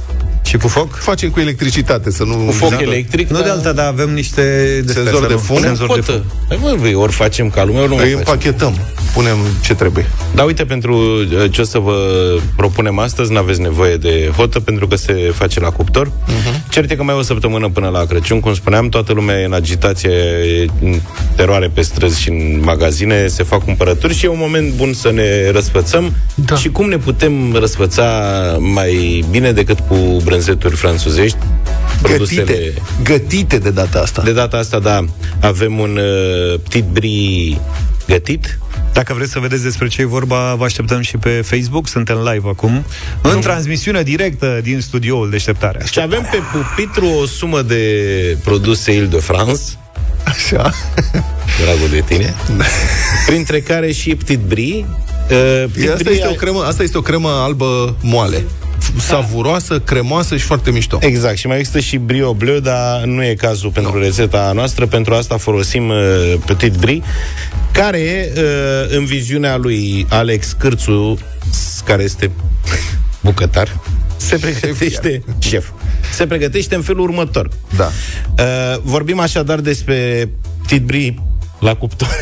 și cu foc?
Facem cu electricitate, să nu...
Cu foc
Da.
electric,
Nu
dar-
de alta, dar avem niște de
Senzor
astea,
de
nu?
fum?
Senzor de fum.
Potă. Hai mă, băi, ori facem ca lumea, ori nu mai
Îi
facem.
împachetăm, punem ce trebuie.
Dar uite, pentru uh, ce o să vă propunem astăzi, n-aveți nevoie de hotă, pentru că se face la cuptor. Uh-huh. Cert e că mai e o săptămână până la Crăciun, cum spuneam, toată lumea e în agitație, e în teroare pe străzi și în magazine, se fac cumpărături și e un moment bun să ne răsfățăm.
Da.
Și cum ne putem răsfăța mai bine decât cu brânzeturi franțuzești?
Gătite, gătite de data asta.
De data asta, da, avem un uh, petit brie gătit,
Dacă vreți să vedeți despre ce e vorba, vă așteptăm și pe Facebook, suntem live acum, în transmisiune directă din studioul Deșteptarea.
Și avem pe pupitru o sumă de produse Ile-de-France,
Așa.
dragul de tine, printre care și Petit Brie. Uh, Petit
Asta
Brie
este, o cremă, asta este o cremă albă moale. Savuroasă, cremoasă și foarte mișto.
Exact, și mai există și Brio Bleu, dar nu e cazul pentru rețeta noastră, pentru asta folosim uh, Petit Brie, care, uh, în viziunea lui Alex Cârțu, s- care este bucătar, (laughs) se pregătește, (laughs) șef, se pregătește în felul următor.
Da.
Uh, vorbim așadar despre Petit Brie la cuptor. (laughs)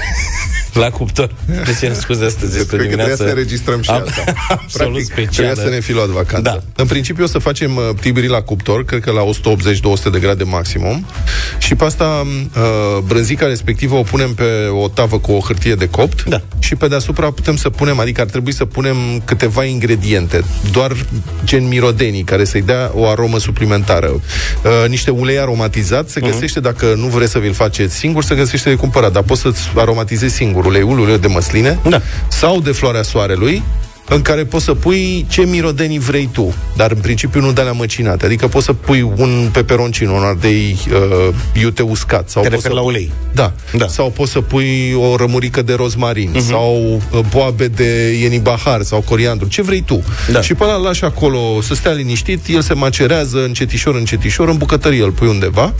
la cuptor. Deci cer scuze astăzi este o
Cred că trebuia
dimineață
să înregistrăm și
ab-
asta. (laughs)
absolut
Practic,
specială.
Trebuia să ne fi luat vacanță.
Da.
În principiu o să facem uh, tibri la cuptor, cred că la 180-200 de grade maximum. Și pe asta uh, brânzica respectivă o punem pe o tavă cu o hârtie de copt.
Da.
Și pe deasupra putem să punem, adică ar trebui să punem câteva ingrediente, doar gen mirodenii, care să-i dea o aromă suplimentară. Uh, niște ulei aromatizat se găsește, dacă nu vreți să vi-l faceți singur, se găsește de cumpărat, dar poți să-ți aromatizezi singur uleiul, uleiul de măsline
Da.
sau de floarea soarelui, în care poți să pui ce mirodenii vrei tu, dar în principiu nu de la măcinate. Adică poți să pui un peperoncino, un ardei uh, iute uscat. Sau
Te
poți
referi
să...
la ulei.
Da.
Da.
Sau poți să pui o rămurică de rozmarin,
Mhm.
uh-huh. sau uh, boabe de ienibahar, sau coriandru, ce vrei tu.
Da.
Și până îl lași acolo să stea liniștit, el se macerează încetișor, încetișor, în bucătărie îl pui undeva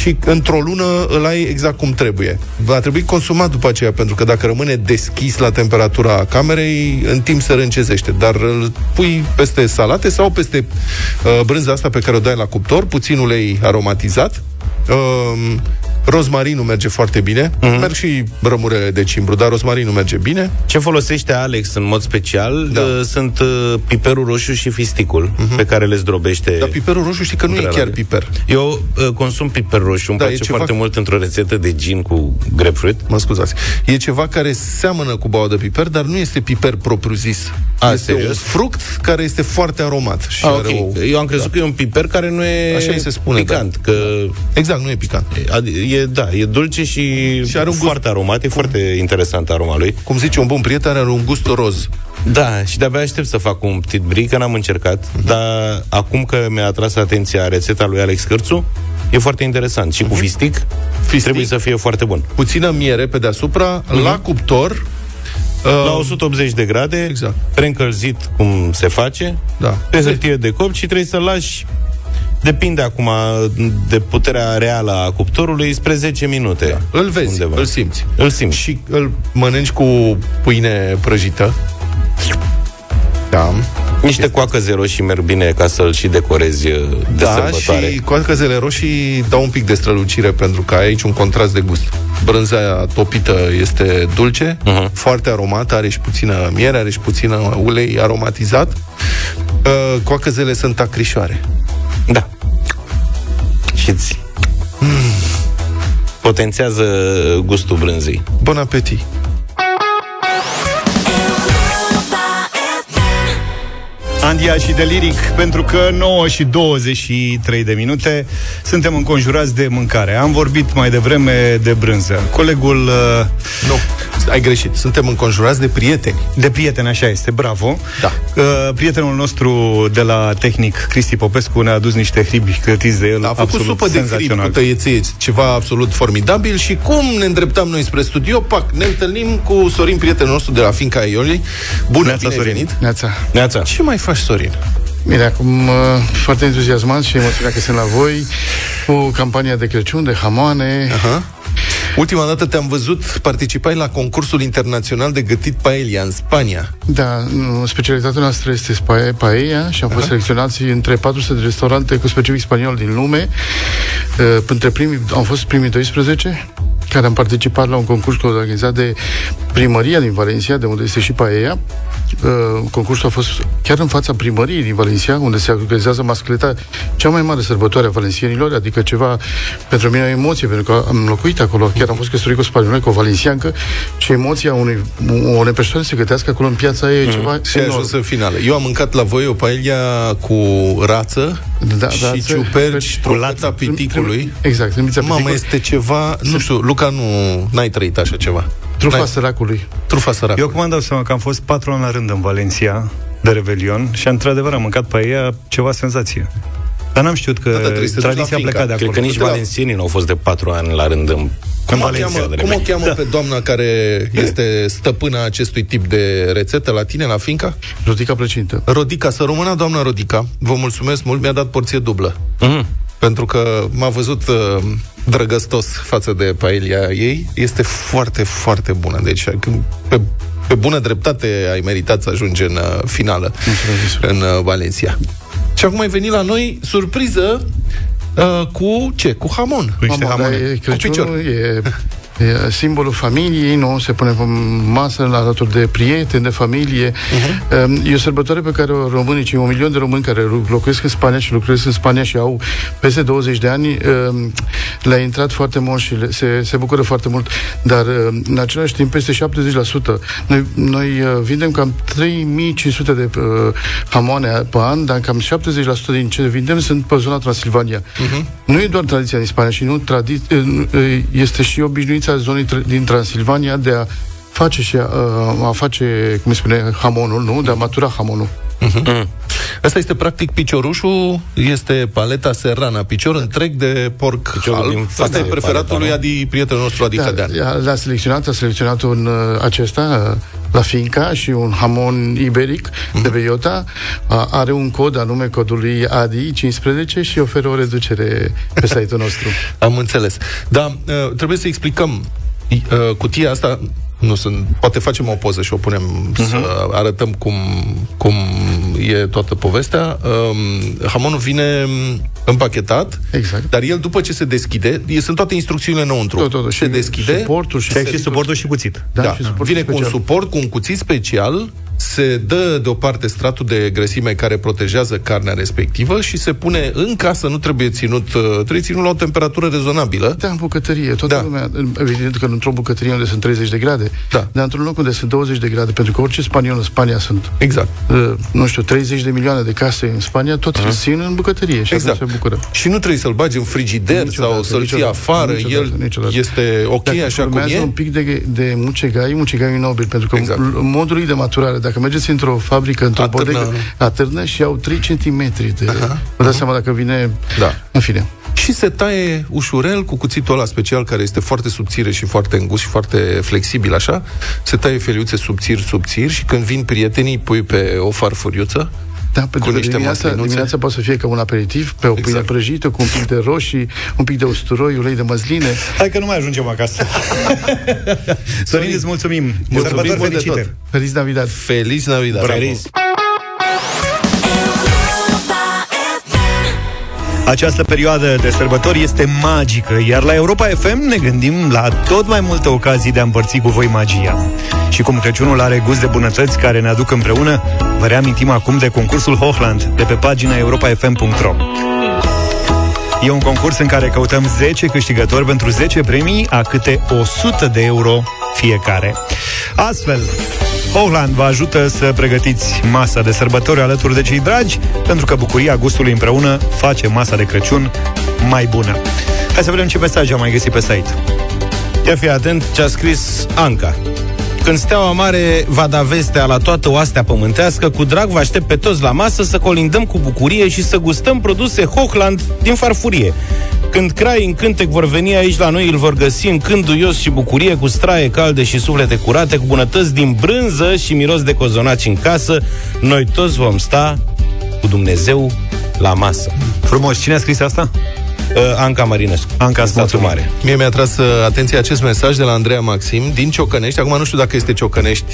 și într-o lună îl ai exact cum trebuie. Va trebui consumat după aceea, pentru că dacă rămâne deschis la temperatura camerei, în timp se râncezește, dar îl pui peste salate sau peste uh, brânza asta pe care o dai la cuptor, puțin ulei aromatizat, uh, rozmarinul merge foarte bine, mm-hmm. merg și rămurele de cimbru, dar rozmarinul merge bine.
Ce folosește Alex în mod special
Da.
da. sunt uh, piperul roșu și fisticul uh-huh. pe care le zdrobește.
Dar piperul roșu știi că nu e
între
chiar
ele.
piper.
Eu uh, consum piper roșu, îmi
Da,
da,
e
place
ceva-
foarte mult într-o rețetă de gin cu grapefruit.
Mă scuzați. E ceva care seamănă cu baua de piper, dar nu este piper propriu-zis.
A,
este
serios?
un fruct care este foarte aromat. Și
Ah,
are
ok.
o...
Eu am crezut că e un piper care nu e
Așa îi se spune,
picant.
da.
Că
Exact, nu e picant.
e, e, da, e dulce și,
Și are un gust-
foarte aromat. E foarte interesant aroma lui.
Cum zice un bun prieten, are un gust roz.
Da, și de-abia aștept să fac un petit brie, că n-am încercat,
Mhm.
dar acum că mi-a atras atenția rețeta lui Alex Cârțu, e foarte interesant. Și cu fistic,
Mhm. Fistic.
trebuie să fie foarte bun.
Puțină miere pe deasupra, la cuptor. uh,
La 180 de grade,
Exact.
preîncălzit cum se face,
Da.
pe hârtie de copt și trebuie să lași Depinde acum de puterea reală a cuptorului spre 10 minute. Da.
Îl vezi, îl simți.
Îl simți.
Și îl mănânci cu pâine prăjită. Da.
Niște coacăze roșii merg bine ca să-l și decorezi de
Da,
sărbătoare.
și coacăzele roșii dau un pic de strălucire pentru că ai aici un contrast de gust. Brânza aia topită este dulce, uh-huh. foarte aromată, are și puțină miere, are și puțină ulei aromatizat. Uh, coacăzele sunt acrișoare.
Da. Și îți mm. potențează gustul brânzei.
Bon appetit!
Andia și de liric, pentru că 9 și 23 de minute suntem înconjurați de mâncare. Am vorbit mai devreme de brânză. Colegul... Uh,
nu. Ai greșit. Suntem înconjurați de prieteni.
De prieteni, așa este, bravo.
Da.
Uh, prietenul nostru de la tehnic, Cristi Popescu, ne-a adus niște hribi clătiți de el.
A făcut
absolut
supă de frig
senzațional.
cu tăieție, ceva absolut formidabil și cum ne îndreptam noi spre studio, pac, ne întâlnim cu Sorin, prietenul nostru de la Finca Ioli. Bună,
Neața,
bine ai
Sorin.
venit!
Neața.
Neața.
Ce mai faci, Sorin?
Bine, acum uh, foarte entuziasmat și emoționat că sunt la voi cu campania de Crăciun, de hamoane.
Aha. Ultima dată te-am văzut, participai la concursul internațional de gătit paella în Spania.
Da, nu, specialitatea noastră este spa- paella și am fost selecționați între 400 de restaurante cu specific spaniol din lume. Uh, Între primii, am fost primii 12 care am participat la un concurs organizat de primăria din Valencia, de unde este și paella. Uh, concursul a fost chiar în fața primăriei din Valencia, unde se organizează mascleta, cea mai mare sărbătoare a valențienilor, adică ceva pentru mine o emoție, pentru că am locuit acolo, chiar am fost căsătorit cu o spaniolă, cu o valenciancă și emoția unei, unei persoane să se gătească acolo în piața ei e ceva
Mhm. Și ai
enorm.
ajuns în finală. Eu am mâncat la voi o paella cu rață
Da,
și
rață,
ciuperci, trulata piticului.
Exact, trimița
Mamă,
piticului.
este ceva... Nu știu, Luca, nu n-ai trăit așa ceva.
Trufa
N-ai-
săracului.
Trufa săracului.
Eu cum îmi dau seama că am fost patru ani la rând în Valencia de Revelion și într-adevăr am mâncat pe ea ceva senzație. Dar n-am știut că
Da, da, trebuie să te duci
tradiția
la
a plecat de
finca.
acolo.
Cred că nici
Da.
valențienii nu au fost de patru ani la rând în
Cum o,
Valencia,
cheamă,
de
cum o
repede.
cheamă pe doamna care este stăpâna acestui tip de rețetă la tine, la finca?
Rodica plăcintă.
Rodica, să rămână doamna Rodica. Vă mulțumesc mult, mi-a dat porție dublă.
Mhm.
Pentru că m-a văzut uh, drăgăstos față de paelia ei. Este foarte, foarte bună. Deci, când- pe, pe bună dreptate ai meritat să ajungi în uh, finală în uh, Valencia. Și acum ai venit la noi, surpriză, uh, cu ce? Cu hamon.
Cu niște
Mamă, dar
hamone.
e
Cu picior.
Crăciunul, e, e (laughs) simbolul familiei, nu? Se pune pe masă la alături de prieteni, de familie. Uh-huh. E o sărbătoare pe care o românii, cei un milion de români care locuiesc în Spania și lucrez în Spania și au peste 20 de ani, um, le-a intrat foarte mult și le, se, se bucură foarte mult, dar um, în același timp peste 70%. Noi, noi uh, vindem cam 3500 de uh, hamoane pe an, dar cam 70% din ce vindem sunt pe zona Transilvania. Uh-huh. Nu e doar tradiția din Spania și nu tradi- uh, este și obișnuința zonei tr- din Transilvania de a face și a, uh, a face, cum se spune, hamonul, nu? De a matura hamonul.
Mm. Asta este practic piciorușul, este paleta serrana, picior întreg de porc
Piciorul
alb.
din
Asta e
față,
preferatul
paleta,
lui
nu?
Adi, prietenul nostru Adi
Da,
Cădean.
a- l-a selecționat, a selecționat un uh, acesta uh, la Finca și un hamon iberic
Mhm.
de Beiota. A, are un cod anume codul lui ADI 15 și oferă o reducere pe site-ul nostru. (laughs)
Am înțeles. Da, uh, trebuie să explicăm uh, cutia asta nu sunt, poate facem o poză și o punem uh-huh. să arătăm cum, cum e toată povestea. Um, hamonul vine împachetat,
exact.
dar el după ce se deschide, e, sunt toate instrucțiunile înăuntru.
Tot, tot,
se
și
deschide,
suportul și
Și ai
se-
și suportul și cuțit.
Da,
da,
și suportul
vine cu un
special.
suport, cu un cuțit special, se dă deoparte stratul de grăsime care protejează carnea respectivă și se pune în casă, nu trebuie ținut, uh, trebuie ținut la o temperatură rezonabilă.
Da, în bucătărie. Toată
Da.
da. lumea, evident că într-o bucătărie unde sunt 30 de grade,
Da.
dar într-un loc unde sunt 20 de grade, pentru că orice spaniol în Spania sunt,
Exact.
uh, nu știu, 30 de milioane de case în Spania, tot uh-huh. țin în bucătărie și
Exact.
exact. se bucură.
Și nu trebuie să-l bagi în frigider
Niciodată,
sau să-l ții
niciodată,
afară.
niciodată,
El
niciodată.
este ok
Dacă
așa cum
urmează
e.
un pic de, de mucegai, mucegai e nobil, pentru că
Exact.
exact. modul lui de maturare, dacă mergeți într-o fabrică, într-o
Atârnă.
bodegă, atârnă și au 3 cm de... Vă dați seama dacă vine...
Da.
În fine.
Și se taie ușurel cu cuțitul ăla special care este foarte subțire și foarte îngust și foarte flexibil așa. Se taie feliuțe subțiri, subțiri și când vin prietenii pui pe o farfuriuță
Da, pentru
cu
că
niște
dimineața,
măslinuțe.
dimineața poate să fie ca un aperitiv, pe o pâine
Exact.
prăjită, cu un pic de roșii, un pic de usturoi, ulei de măsline.
Hai că nu mai ajungem acasă. (laughs) Sorin, îți mulțumim.
Mulțumim
Sărbători
mult de
fericite.
tot.
Feliz Navidad!
Feliz Navidad!
Bravo.
Feliz.
Această perioadă de sărbători este magică, iar la Europa FM ne gândim la tot mai multe ocazii de a împărți cu voi magia. Și cum Crăciunul are gust de bunătăți care ne aduc împreună, vă reamintim acum de concursul Hochland de pe pagina europafm.ro. E un concurs în care căutăm 10 câștigători pentru 10 premii a câte 100 de euro fiecare. Astfel, Hochland vă ajută să pregătiți masa de sărbători alături de cei dragi, pentru că bucuria gustului împreună face masa de Crăciun mai bună. Hai să vedem ce mesaj am mai găsit pe site.
Ia fi atent ce a scris Anca. Când Steaua Mare va da vestea la toată oastea pământească, cu drag vă aștept pe toți la masă să colindăm cu bucurie și să gustăm produse Hochland din farfurie. Când crai în cântec vor veni aici la noi, îl vor găsi în când duios și bucurie, cu straie calde și suflete curate, cu bunătăți din brânză și miros de cozonaci în casă. Noi toți vom sta cu Dumnezeu la masă.
Frumos. Cine a scris asta?
Uh, Anca Marinescu.
Anca, îți
Statul
mulțumim.
Mare.
Mie mi-a tras uh, atenția acest mesaj de la Andreea Maxim din Ciocănești. Acum nu știu dacă este Ciocănești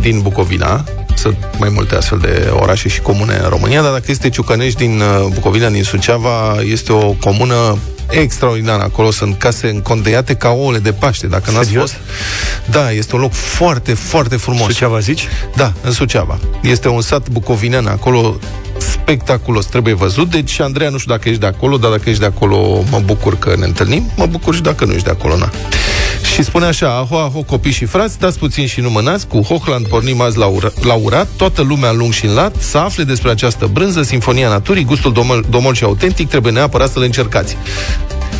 din Bucovina, sunt mai multe astfel de orașe și comune în România, dar dacă este Ciocănești din uh, Bucovina, din Suceava, este o comună extraordinară. Acolo sunt case încondeiate ca ouăle de Paște, dacă n-ați
Serios?
fost. Da, este un loc foarte, foarte frumos.
Suceava zici?
Da, în Suceava. Este un sat bucovinean acolo spectaculos, trebuie văzut. Deci, Andreea, nu știu dacă ești de acolo, dar dacă ești de acolo, mă bucur că ne întâlnim. Mă bucur și dacă nu ești de acolo, na. Și spune așa, aho, aho, copii și frați, dați puțin și nu mânați, cu Hochland pornim azi la, ura, la urat, toată lumea în lung și în lat, să afle despre această brânză, Sinfonia Naturii, gustul domol, domol și autentic, trebuie neapărat să le încercați.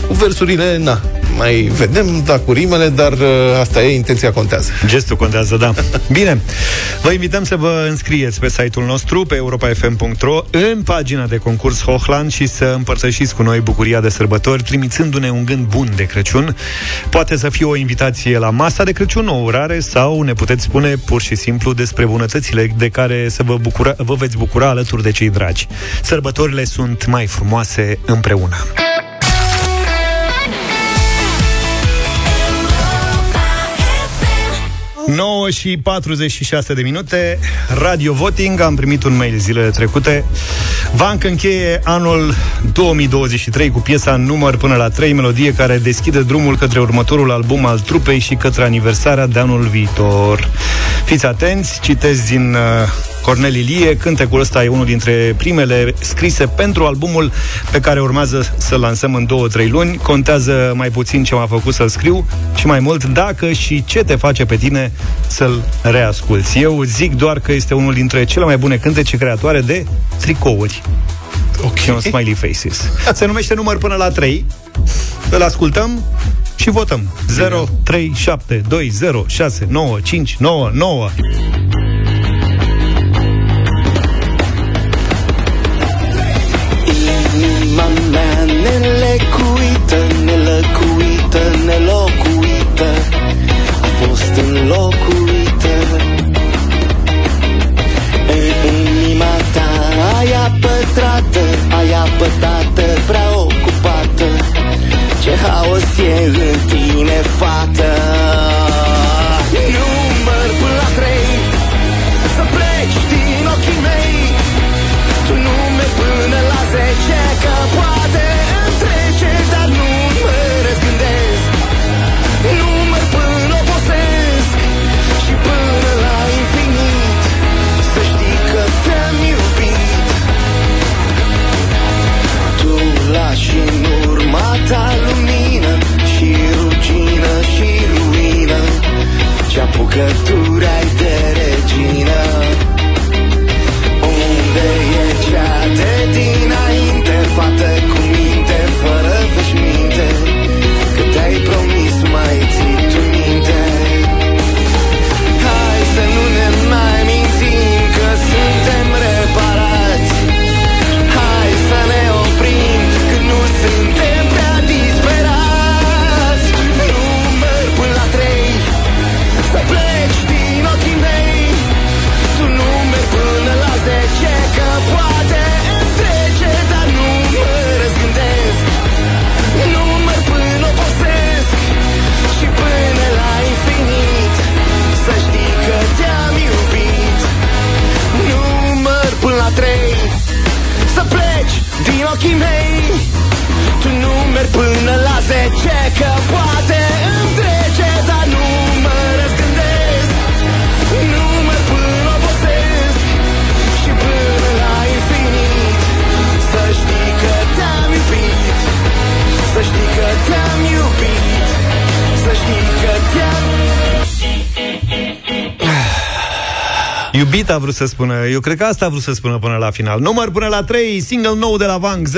Cu versurile, na, mai vedem, da, cu rimele, dar uh, asta e, intenția contează.
Gestul contează, da. (laughs) Bine, vă invităm să vă înscrieți pe site-ul nostru, pe europafm.ro, în pagina de concurs Hochland și să împărtășiți cu noi bucuria de sărbători, trimițându-ne un gând bun de Crăciun. Poate să fie o invitație la masa de Crăciun, o urare, sau ne puteți spune pur și simplu despre bunătățile de care să vă, bucura, vă veți bucura alături de cei dragi. Sărbătorile sunt mai frumoase împreună. 9 și 46 de minute Radio Voting, am primit un mail zilele trecute. Vanc încheie anul 2023 cu piesa în număr până la 3 melodie care deschide drumul către următorul album al trupei și către aniversarea de anul viitor. Fiți atenți, citesc din uh, Cornel Ilie, cântecul ăsta e unul dintre primele scrise pentru albumul pe care urmează să-l lansăm în 2-3 luni. Contează mai puțin ce m-a făcut să-l scriu și mai mult dacă și ce te face pe tine să-l reasculți. Eu zic doar că este unul dintre cele mai bune cântece creatoare de tricouri. Ok. Și un smiley faces. (laughs) Se numește număr până la 3. Îl ascultăm și votăm. 0
Iubit
a vrut să spună Eu cred că asta a vrut să spună până la final Număr până la 3, single nou de la Vank 0372069599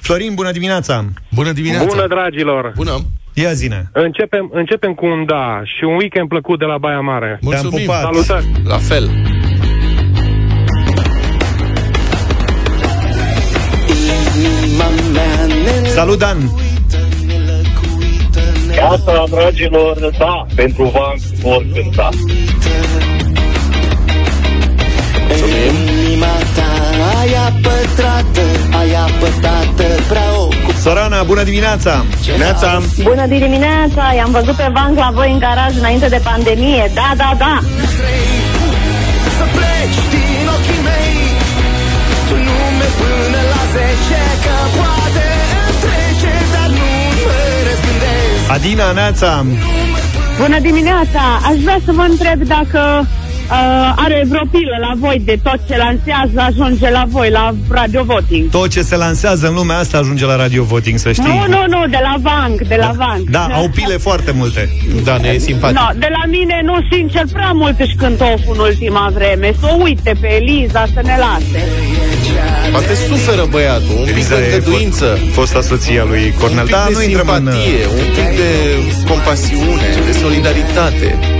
Florin, bună dimineața
Bună dimineața!
Bună, dragilor!
Bună!
Ia zine.
Începem, începem cu un da și un weekend plăcut de la Baia Mare.
Mulțumim.
pupat.
Salutări!
La fel.
Salut, Dan!
Asta, dragilor, da, pentru Van vor cânta.
Ai apătrată, ai apătată prea o
Sorana, bună dimineața!
Neața!
Bună dimineața! I-am văzut pe banc la voi în garaj înainte de pandemie. Da, da, da!
Să pleci din ochii mei Tu nu mergi până la zece Că poate îmi trece Dar nu mă răzgândesc
Adina, Neața!
Bună dimineața! Aș vrea să vă întreb dacă uh, are vreo pilă la voi de tot ce lansează ajunge la voi, la Radio Voting.
Tot ce se lansează în lumea asta ajunge la Radio Voting, să știi.
Nu, nu, nu, de la banc, de la banc.
Da, au pile foarte multe.
Da, ne e simpatic.
No, de la mine nu, sincer, prea mult își cânt oful în ultima vreme. Să o uite pe Eliza să ne lase.
Poate suferă băiatul, un pic
Eliza
de
e
îngăduință.
Fosta soția lui Cornel.
Un pic
Da,
de
nu intrăm în...
simpatie, un pic de compasiune, de solidaritate.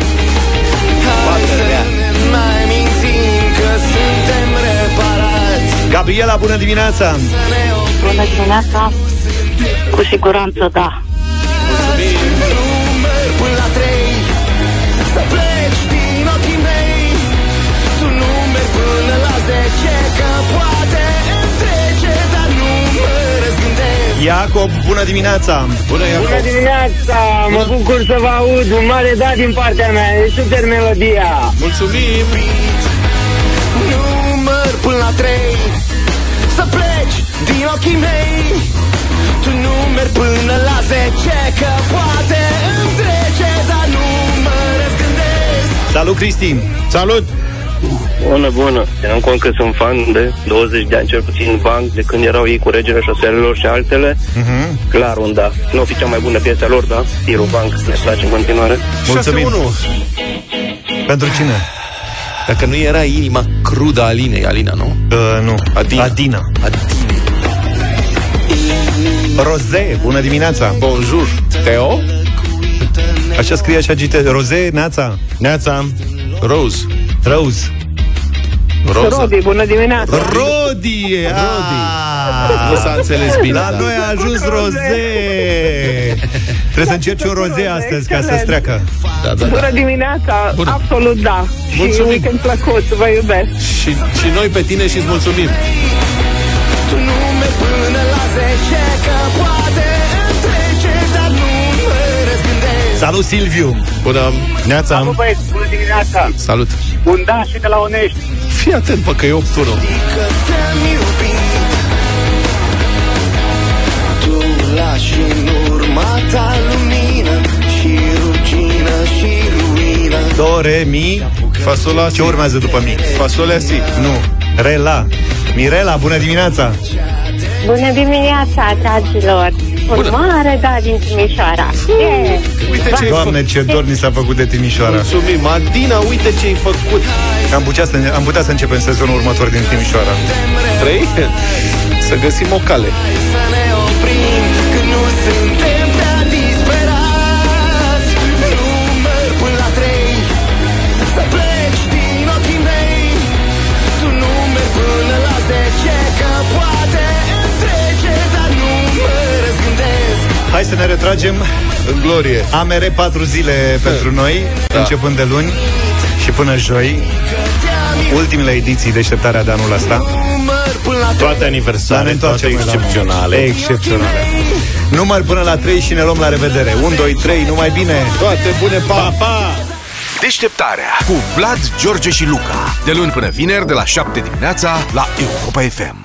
Gabriela, bună dimineața!
Bună dimineața! Cu siguranță, da.
Numeri până la trei Să pleci din ochii mei Tu nu mergi până la zece Că poate îmi trece Dar nu mă răzgândesc
Iacob, bună dimineața!
Bună,
Bună dimineața! Mă bucur să vă aud. Un mare da din partea mea. E super melodia.
Mulțumim!
Număr până la trei Să pleci din ochii mei Tu nu mergi până la zece Că poate îmi trece Dar nu mă răzgândesc
Salut, Cristi!
Salut!
Bună, bună. Ținând cont că sunt fan de 20 de ani cel puțin banc, de când erau ei cu regele șoselelor și altele,
Mhm.
clar un da. Nu o fi cea mai bună piesă a lor, da? Tirul banc, ne place în continuare.
Mulțumim!
6-1.
Pentru cine?
Dacă nu era inima crudă a Alinei, Alina, nu?
Uh, nu.
Adina.
Adina.
Adine.
Roze, bună dimineața!
Bonjour. Teo?
Așa scrie așa agite. Roze, Neața.
Neața!
Rose.
Rose.
Rosa.
Rodi, bună dimineața!
Rodi! Ah!
Nu s-a înțeles bine,
La
da.
noi a ajuns roze! Trebuie să încerci un roze astăzi ca să-ți treacă.
Da, da, da.
Bună dimineața!
Bună.
Absolut da!
Mulțumim.
Și weekend plăcut, vă iubesc!
Și, și noi pe tine și-ți mulțumim.
Tu nu mergi până la zece Că poate îmi trece Dar nu mă răzgândesc
Salut, Silviu!
Bună.
Neața!
băieți, bună dimineața!
Salut.
Un da și de la Onești!
Fii atent, bă, că e 8
Că te-am iubit Tu lași în urma ta lumină Și rugină și ruină
Do, re, mi.
Fasola
Ce urmează după mi?
Fasolea si.
Nu. Rela. Mirela, bună dimineața!
Bună dimineața, dragilor! Un
Bună.
mare da din Timișoara! Yeah.
Uite ce ai
Doamne,
făcut.
ce dor ni s-a făcut de Timișoara.
Mulțumim. Adina, uite ce ai făcut.
Am putea, să, am putea să începem sezonul următor din Timișoara.
Trei? Să găsim o cale.
Hai să ne retragem.
În glorie.
AMR 4 zile pentru noi,
Da.
începând de luni și până joi. Ultimele ediții deșteptarea de anul ăsta.
Număr până la
Toate
Dar ne
aniversare, toate
întoarcem la-
excepționale.
Excepționale. Număr până la 3 și ne luăm la revedere. 1, 2, 3, numai bine.
Toate bune, pa!
Pa, pa!
Deșteptarea cu Vlad, George și Luca. De luni până vineri, de la 7 dimineața, la Europa FM.